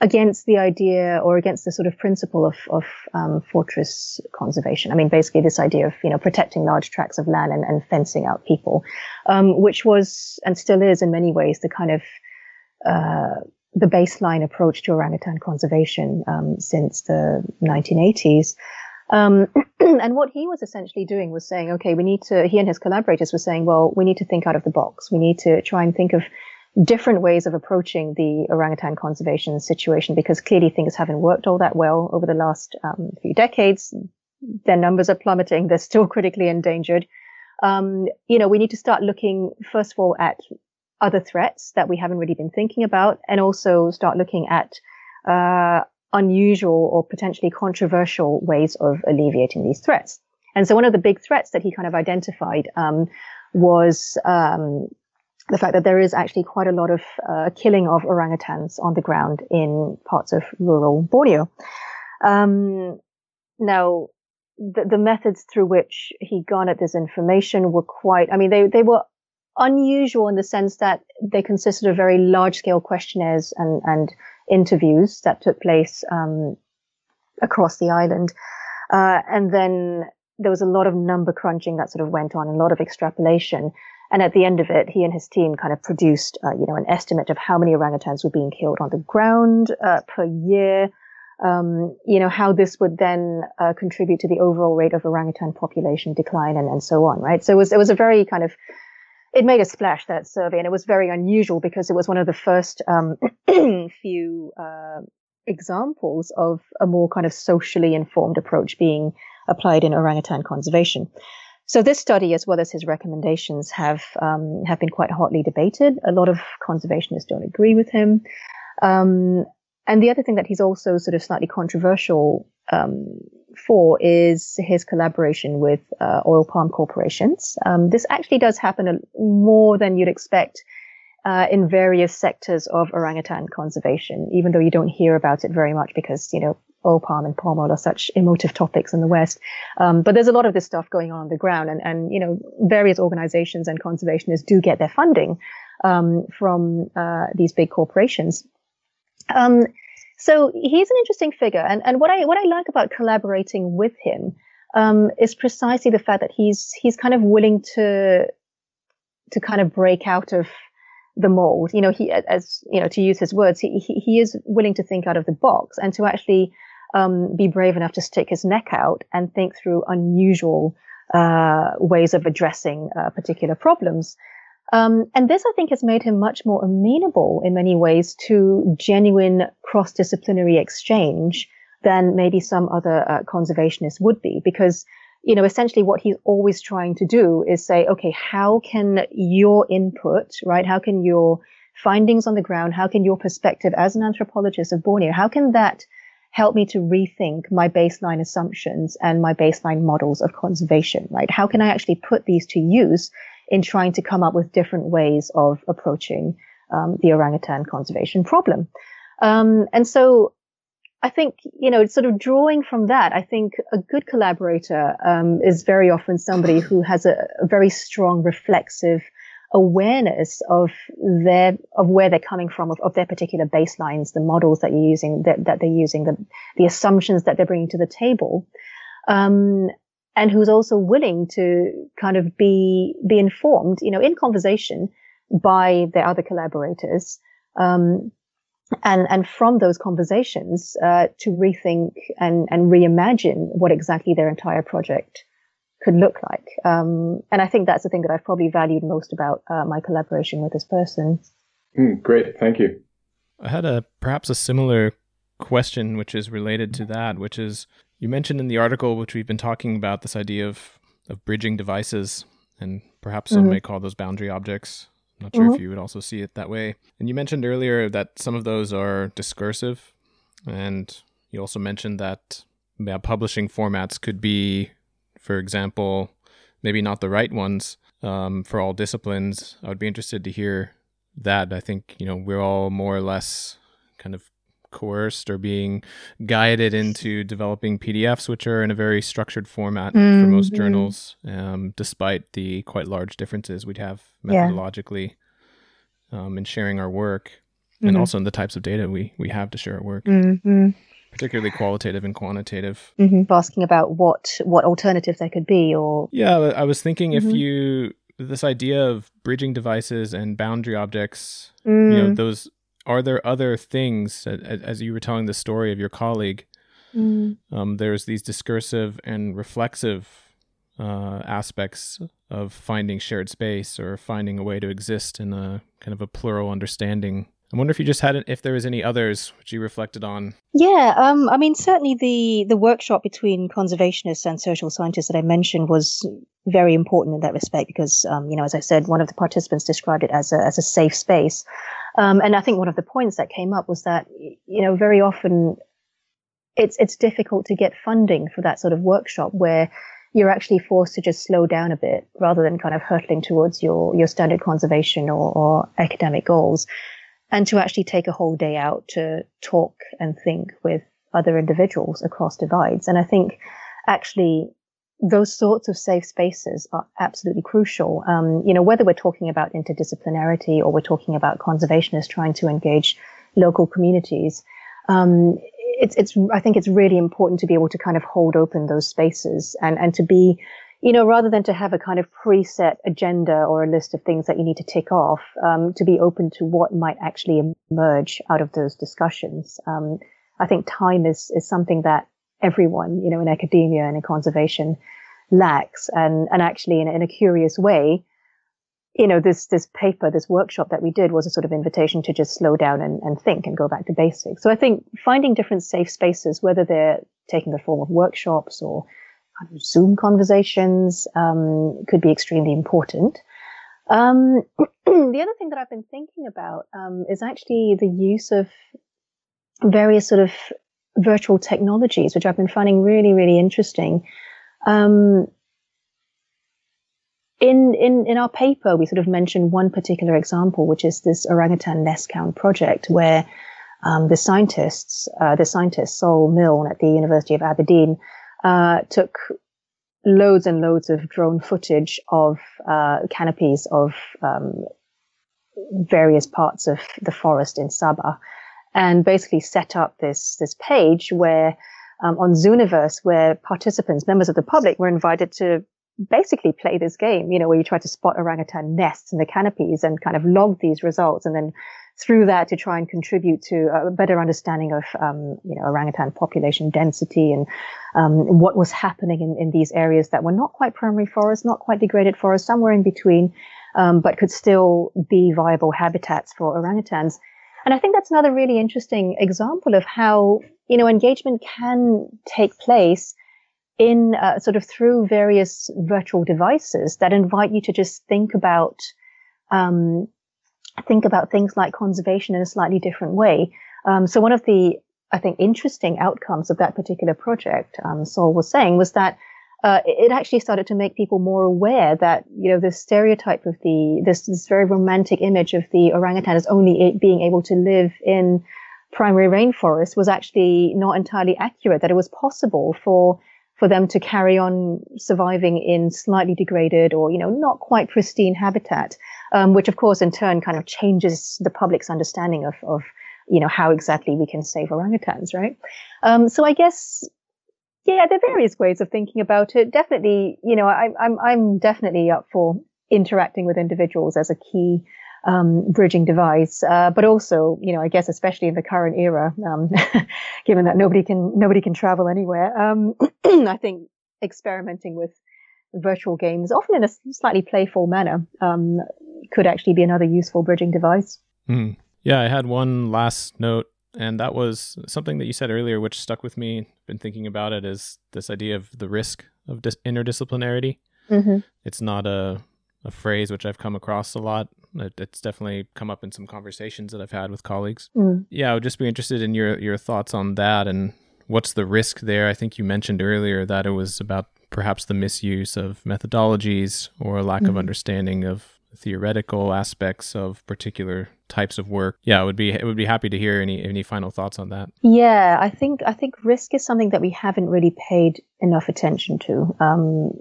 against the idea or against the sort of principle of, of um, fortress conservation. I mean, basically this idea of, you know, protecting large tracts of land and, and fencing out people, um, which was and still is in many ways the kind of, uh, the baseline approach to orangutan conservation um, since the 1980s. Um, and what he was essentially doing was saying, okay, we need to, he and his collaborators were saying, well, we need to think out of the box. We need to try and think of different ways of approaching the orangutan conservation situation because clearly things haven't worked all that well over the last um, few decades. Their numbers are plummeting. They're still critically endangered. Um, you know, we need to start looking, first of all, at other threats that we haven't really been thinking about and also start looking at, uh, unusual or potentially controversial ways of alleviating these threats. And so one of the big threats that he kind of identified, um, was, um, the fact that there is actually quite a lot of uh, killing of orangutans on the ground in parts of rural Borneo. Um, now, the, the, methods through which he garnered this information were quite, I mean, they, they were unusual in the sense that they consisted of very large scale questionnaires and, and interviews that took place um, across the island. Uh, and then there was a lot of number crunching that sort of went on, a lot of extrapolation. And at the end of it, he and his team kind of produced, uh, you know, an estimate of how many orangutans were being killed on the ground uh, per year. Um, you know, how this would then uh, contribute to the overall rate of orangutan population decline and, and so on, right? So it was, it was a very kind of, it made a splash, that survey, and it was very unusual because it was one of the first um, few uh, examples of a more kind of socially informed approach being applied in orangutan conservation. So this study, as well as his recommendations, have um, have been quite hotly debated. A lot of conservationists don't agree with him. Um, and the other thing that he's also sort of slightly controversial um, for is his collaboration with uh, oil palm corporations. Um, this actually does happen more than you'd expect uh, in various sectors of orangutan conservation, even though you don't hear about it very much because, you know, oil palm and palm oil are such emotive topics in the West. Um, but there's a lot of this stuff going on on the ground, and and you know various organizations and conservationists do get their funding um, from uh, these big corporations. Um, so he's an interesting figure, and and what I what I like about collaborating with him um, is precisely the fact that he's he's kind of willing to to kind of break out of the mold. You know, he, as you know, to use his words, he, he, he is willing to think out of the box and to actually um, be brave enough to stick his neck out and think through unusual uh, ways of addressing uh, particular problems. Um, and this, I think, has made him much more amenable in many ways to genuine cross-disciplinary exchange than maybe some other uh, conservationists would be, because you know, essentially what he's always trying to do is say, okay, how can your input, right? How can your findings on the ground, how can your perspective as an anthropologist of Borneo, how can that help me to rethink my baseline assumptions and my baseline models of conservation, right? How can I actually put these to use in trying to come up with different ways of approaching um, the orangutan conservation problem? Um, and so I think, you know, sort of drawing from that, I think a good collaborator um, is very often somebody who has a, a very strong reflexive awareness of their of where they're coming from of, of their particular baselines the models that you're using that, that they're using the the assumptions that they're bringing to the table um, and who's also willing to kind of be be informed you know in conversation by their other collaborators um, and and from those conversations uh, to rethink and and reimagine what exactly their entire project could look like. Um, and I think that's the thing that I've probably valued most about uh, my collaboration with this person. Mm, great, thank you. I had a perhaps a similar question, which is related to that, which is you mentioned in the article, which we've been talking about, this idea of of bridging devices, and perhaps some mm-hmm. may call those boundary objects. I'm not sure mm-hmm. if you would also see it that way. And you mentioned earlier that some of those are discursive, and you also mentioned that yeah, publishing formats could be, for example, maybe not the right ones um, for all disciplines. I would be interested to hear that. I think you know we're all more or less kind of coerced or being guided into developing PDFs, which are in a very structured format mm-hmm. for most journals, um, despite the quite large differences we'd have methodologically yeah. um, in sharing our work, mm-hmm. and also in the types of data we we have to share our work. Mm-hmm. Particularly qualitative and quantitative. Mm-hmm. Asking about what what alternatives there could be, or yeah, I was thinking if mm-hmm. you this idea of bridging devices and boundary objects, you know, mm. those are there other things as you were telling the story of your colleague mm. um, there's these discursive and reflexive uh, aspects of finding shared space or finding a way to exist in a kind of a plural understanding I wonder if you just had if there was any others which you reflected on. Yeah, um, I mean, certainly the the workshop between conservationists and social scientists that I mentioned was very important in that respect because, um, you know, as I said, one of the participants described it as a as a safe space, um, and I think one of the points that came up was that, you know, very often it's it's difficult to get funding for that sort of workshop where you're actually forced to just slow down a bit rather than kind of hurtling towards your your standard conservation or, or academic goals, and to actually take a whole day out to talk and think with other individuals across divides. And I think actually those sorts of safe spaces are absolutely crucial. Um, you know, whether we're talking about interdisciplinarity or we're talking about conservationists trying to engage local communities, um, it's, it's, I think it's really important to be able to kind of hold open those spaces and, and to be, you know, rather than to have a kind of preset agenda or a list of things that you need to tick off, um, to be open to what might actually emerge out of those discussions. Um, I think time is, is something that everyone, you know, in academia and in conservation lacks. And, and actually in, in a curious way, you know, this, this paper, this workshop that we did was a sort of invitation to just slow down and, and think and go back to basics. So I think finding different safe spaces, whether they're taking the form of workshops or kind of Zoom conversations, um, could be extremely important. Um, the other thing that I've been thinking about um, is actually the use of various sort of virtual technologies, which I've been finding really, really interesting. Um, in, in, in our paper, we sort of mentioned one particular example, which is this orangutan nest count project, where um, the scientists, uh, the scientist Sol Milne at the University of Aberdeen, uh, took loads and loads of drone footage of uh, canopies of um, various parts of the forest in Sabah and basically set up this this page where um, on Zooniverse, where participants, members of the public, were invited to basically play this game. You know, where you try to spot orangutan nests in the canopies and kind of log these results, and then through that to try and contribute to a better understanding of um, you know orangutan population density and um, what was happening in, in these areas that were not quite primary forests, not quite degraded forests, somewhere in between, um, but could still be viable habitats for orangutans. And I think that's another really interesting example of how, you know, engagement can take place in uh, sort of through various virtual devices that invite you to just think about, um, think about things like conservation in a slightly different way. Um, so one of the, I think, interesting outcomes of that particular project, um, Sol was saying, was that uh, it actually started to make people more aware that you know the stereotype of the this this very romantic image of the orangutan as only being able to live in primary rainforest was actually not entirely accurate. That it was possible for for them to carry on surviving in slightly degraded or you know not quite pristine habitat, um, which of course in turn kind of changes the public's understanding of of you know how exactly we can save orangutans, right? Um, so I guess yeah, there are various ways of thinking about it. Definitely, you know, I, I'm I'm definitely up for interacting with individuals as a key um, bridging device. Uh, but also, you know, I guess especially in the current era, um, given that nobody can nobody can travel anywhere, um, I think experimenting with virtual games, often in a slightly playful manner, um, could actually be another useful bridging device. Mm. Yeah, I had one last note, and that was something that you said earlier, which stuck with me. Been thinking about it is this idea of the risk of dis- interdisciplinarity. Mm-hmm. It's not a a phrase which I've come across a lot. It, it's definitely come up in some conversations that I've had with colleagues. Mm. Yeah, I would just be interested in your your thoughts on that and what's the risk there. I think you mentioned earlier that it was about perhaps the misuse of methodologies or a lack mm. of understanding of theoretical aspects of particular types of work. Yeah, I would be it would be happy to hear any any final thoughts on that. Yeah, I think I think risk is something that we haven't really paid enough attention to. Um,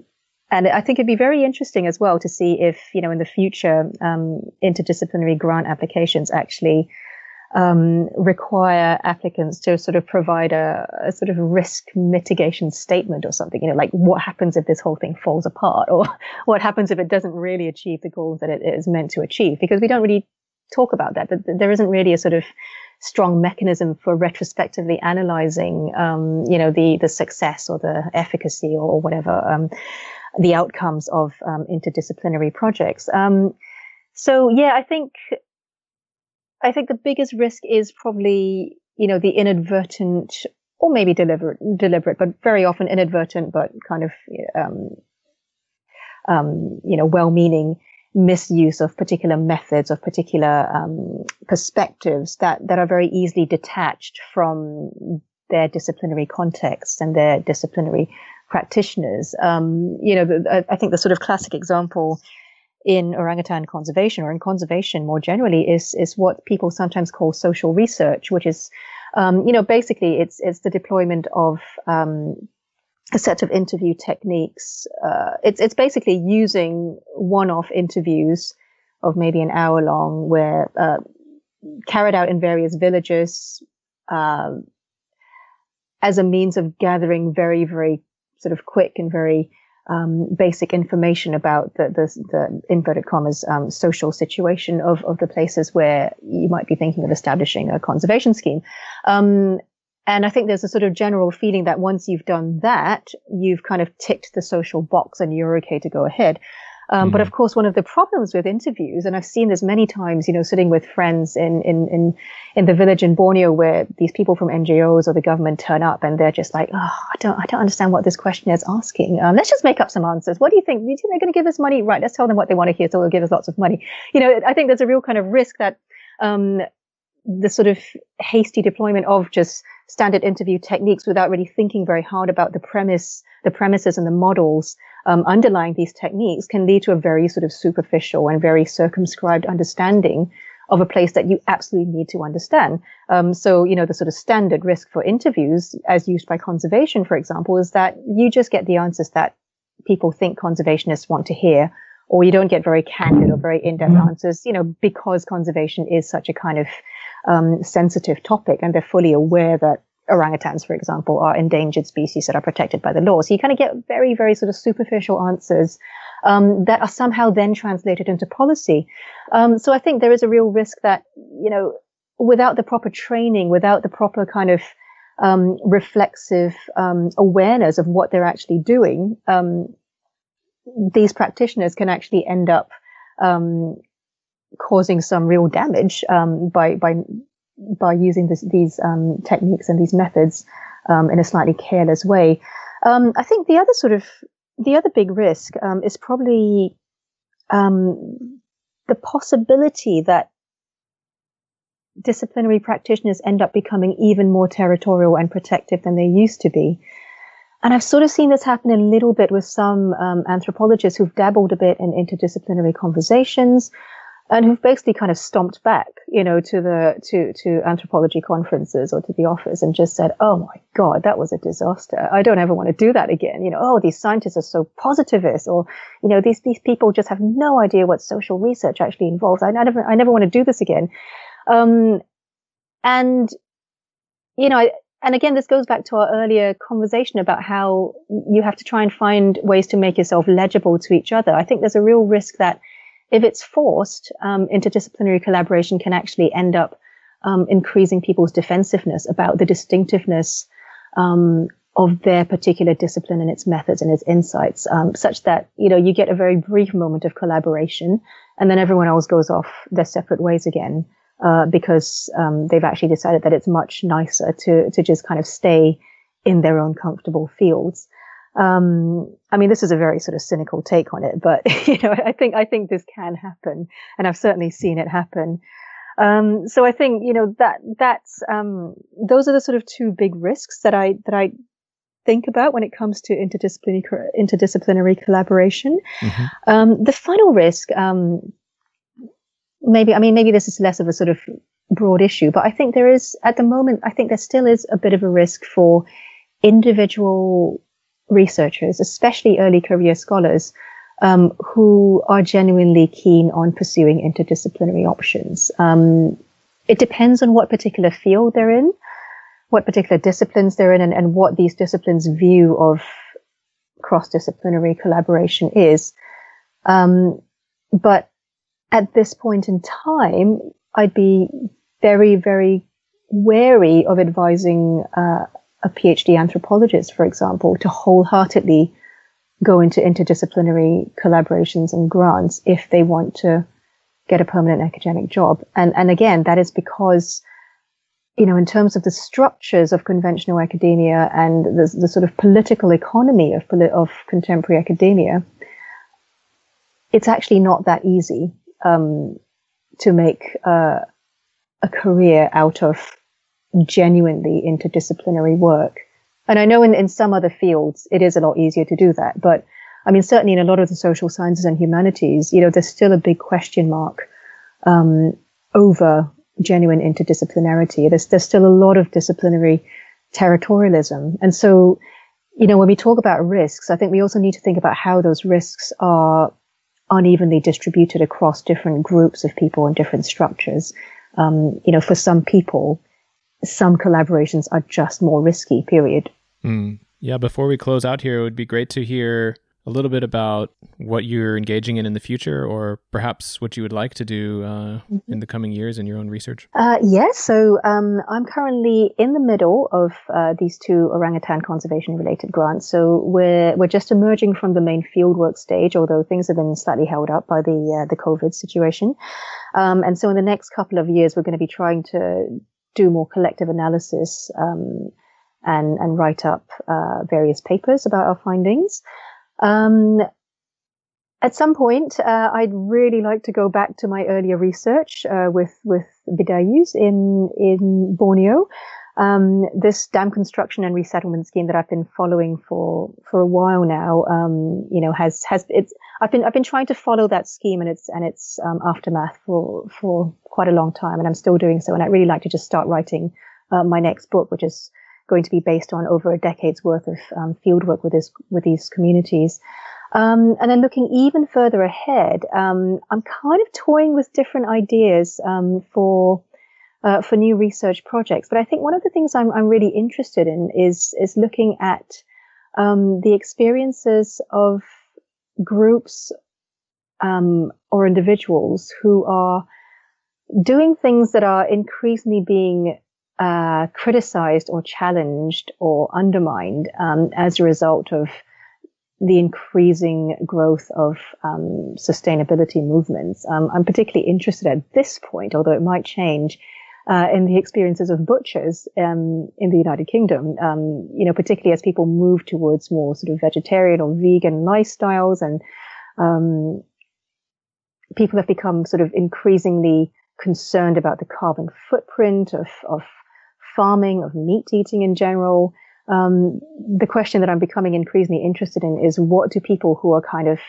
and I think it'd be very interesting as well to see if, you know, in the future, um, interdisciplinary grant applications actually um, require applicants to sort of provide a, a, sort of risk mitigation statement or something, you know, like what happens if this whole thing falls apart or what happens if it doesn't really achieve the goals that it is meant to achieve? Because we don't really talk about that. There isn't really a sort of strong mechanism for retrospectively analyzing, um, you know, the, the success or the efficacy or, or whatever. Um, the outcomes of um, interdisciplinary projects. Um, so yeah, I think I think the biggest risk is probably you know the inadvertent or maybe deliberate, deliberate, but very often inadvertent, but kind of um, um you know well-meaning misuse of particular methods of particular um, perspectives that that are very easily detached from their disciplinary context and their disciplinary practitioners. Um, you know, I think the sort of classic example in orangutan conservation or in conservation more generally is is what people sometimes call social research, which is, um, you know, basically it's it's the deployment of um, a set of interview techniques. Uh, it's it's basically using one-off interviews of maybe an hour long, where uh, carried out in various villages. Uh, as a means of gathering very, very sort of quick and very um, basic information about the, the, the inverted commas um, social situation of, of the places where you might be thinking of establishing a conservation scheme. Um, and I think there's a sort of general feeling that once you've done that, you've kind of ticked the social box and you're okay to go ahead. Um, mm But of course, one of the problems with interviews, and I've seen this many times, you know, sitting with friends in, in, in, in the village in Borneo where these people from NGOs or the government turn up and they're just like, oh, I don't, I don't understand what this question is asking. Um, let's just make up some answers. What do you think? Do you think they're going to give us money? Right. Let's tell them what they want to hear. So they'll give us lots of money. You know, I think there's a real kind of risk that, um, the sort of hasty deployment of just standard interview techniques without really thinking very hard about the premise, the premises and the models um, underlying these techniques can lead to a very sort of superficial and very circumscribed understanding of a place that you absolutely need to understand. Um, so, you know, the sort of standard risk for interviews, as used by conservation, for example, is that you just get the answers that people think conservationists want to hear, or you don't get very candid or very in-depth mm-hmm. answers, you know, because conservation is such a kind of um, sensitive topic, and they're fully aware that orangutans, for example, are endangered species that are protected by the law. So you kind of get very, very sort of superficial answers um, that are somehow then translated into policy. Um, so I think there is a real risk that, you know, without the proper training, without the proper kind of um, reflexive um, awareness of what they're actually doing, um, these practitioners can actually end up um, causing some real damage by by by using this, these um, techniques and these methods um, in a slightly careless way. Um, I think the other sort of the other big risk um, is probably um, the possibility that disciplinary practitioners end up becoming even more territorial and protective than they used to be. And I've sort of seen this happen a little bit with some um, anthropologists who've dabbled a bit in interdisciplinary conversations, and who've basically kind of stomped back, you know, to the to to anthropology conferences or to the office and just said, "Oh my God, that was a disaster. I don't ever want to do that again." You know, oh, these scientists are so positivist, or you know, these these people just have no idea what social research actually involves. I, I never I never want to do this again. Um, and you know, and again, this goes back to our earlier conversation about how you have to try and find ways to make yourself legible to each other. I think there's a real risk that if it's forced, um, interdisciplinary collaboration can actually end up um, increasing people's defensiveness about the distinctiveness um, of their particular discipline and its methods and its insights, um, such that you know you get a very brief moment of collaboration, and then everyone else goes off their separate ways again uh, because um, they've actually decided that it's much nicer to to just kind of stay in their own comfortable fields. Um, I mean, this is a very sort of cynical take on it, but you know, I think I think this can happen, and I've certainly seen it happen. Um, so I think you know that that's um, those are the sort of two big risks that I that I think about when it comes to interdisciplinary interdisciplinary collaboration. Mm-hmm. Um, the final risk, um, maybe I mean maybe this is less of a sort of broad issue, but I think there is at the moment I think there still is a bit of a risk for individual researchers, especially early career scholars, um, who are genuinely keen on pursuing interdisciplinary options. Um, it depends on what particular field they're in, what particular disciplines they're in, and, and what these disciplines' view of cross-disciplinary collaboration is. Um, but at this point in time, I'd be very, very wary of advising uh, a PhD anthropologist, for example, to wholeheartedly go into interdisciplinary collaborations and grants if they want to get a permanent academic job. And, and again, that is because, you know, in terms of the structures of conventional academia and the, the sort of political economy of, of contemporary academia, it's actually not that easy um, to make uh, a career out of genuinely interdisciplinary work. And I know in, in some other fields, it is a lot easier to do that. But I mean, certainly in a lot of the social sciences and humanities, you know, there's still a big question mark um, over genuine interdisciplinarity. There's, there's still a lot of disciplinary territorialism. And so, you know, when we talk about risks, I think we also need to think about how those risks are unevenly distributed across different groups of people and different structures. Um, you know, for some people, some collaborations are just more risky, period. Mm. Yeah, before we close out here, it would be great to hear a little bit about what you're engaging in in the future, or perhaps what you would like to do uh, mm-hmm. in the coming years in your own research. Uh, yes, so um, I'm currently in the middle of uh, these two orangutan conservation related grants. So we're we're just emerging from the main fieldwork stage, although things have been slightly held up by the uh, the COVID situation. Um, and so in the next couple of years, we're going to be trying to do more collective analysis um, and and write up uh, various papers about our findings. Um, at some point, uh, I'd really like to go back to my earlier research uh, with with Bidayuhs in in Borneo. Um, this dam construction and resettlement scheme that I've been following for for a while now, um, you know, has has it's I've been I've been trying to follow that scheme and its and its um, aftermath for for quite a long time, and I'm still doing so. And I'd really like to just start writing uh, my next book, which is going to be based on over a decade's worth of um, fieldwork with this with these communities. Um, and then looking even further ahead, um, I'm kind of toying with different ideas um, for uh, for new research projects. But I think one of the things I'm, I'm really interested in is is looking at um, the experiences of groups um, or individuals who are doing things that are increasingly being uh, criticized or challenged or undermined um, as a result of the increasing growth of um, sustainability movements. Um, I'm particularly interested at this point, although it might change, uh, in the experiences of butchers um, in the United Kingdom. Um, you know, particularly as people move towards more sort of vegetarian or vegan lifestyles, and um, people have become sort of increasingly concerned about the carbon footprint of of farming, of meat eating in general. Um, the question that I'm becoming increasingly interested in is what do people who are kind of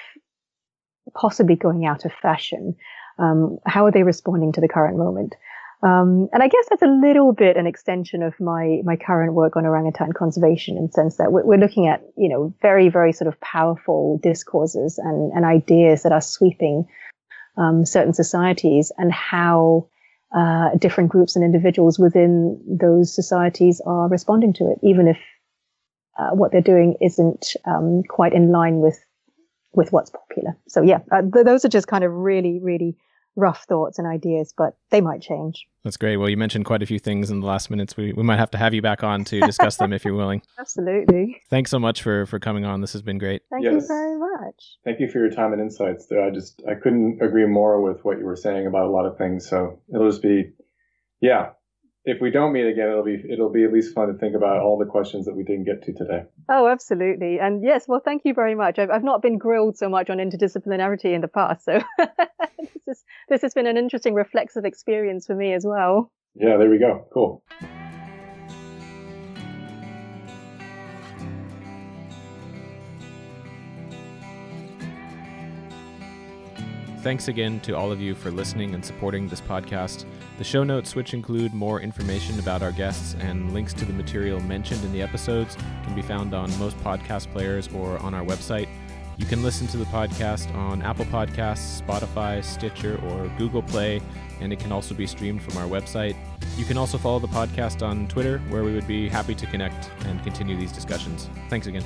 possibly going out of fashion, um, how are they responding to the current moment? Um, and I guess that's a little bit an extension of my my current work on orangutan conservation, in the sense that we're, we're looking at you know very very sort of powerful discourses and, and ideas that are sweeping um, certain societies, and how uh, different groups and individuals within those societies are responding to it, even if uh, what they're doing isn't um, quite in line with with what's popular. So yeah, uh, th- those are just kind of really, really rough thoughts and ideas, but they might change. That's great. Well, you mentioned quite a few things in the last minutes. We, we might have to have you back on to discuss them if you're willing. Absolutely. Thanks so much for, for coming on. This has been great. Thank yes. you very much. Thank you for your time and insights. I just I couldn't agree more with what you were saying about a lot of things. So it'll just be, yeah, if we don't meet again, it'll be it'll be at least fun to think about all the questions that we didn't get to today. Oh, absolutely. And yes, well, thank you very much. I've, I've not been grilled so much on interdisciplinarity in the past, so this is this has been an interesting reflexive experience for me as well. Yeah, there we go. Cool. Thanks again to all of you for listening and supporting this podcast. The show notes, which include more information about our guests and links to the material mentioned in the episodes, can be found on most podcast players or on our website. You can listen to the podcast on Apple Podcasts, Spotify, Stitcher, or Google Play, and it can also be streamed from our website. You can also follow the podcast on Twitter, where we would be happy to connect and continue these discussions. Thanks again.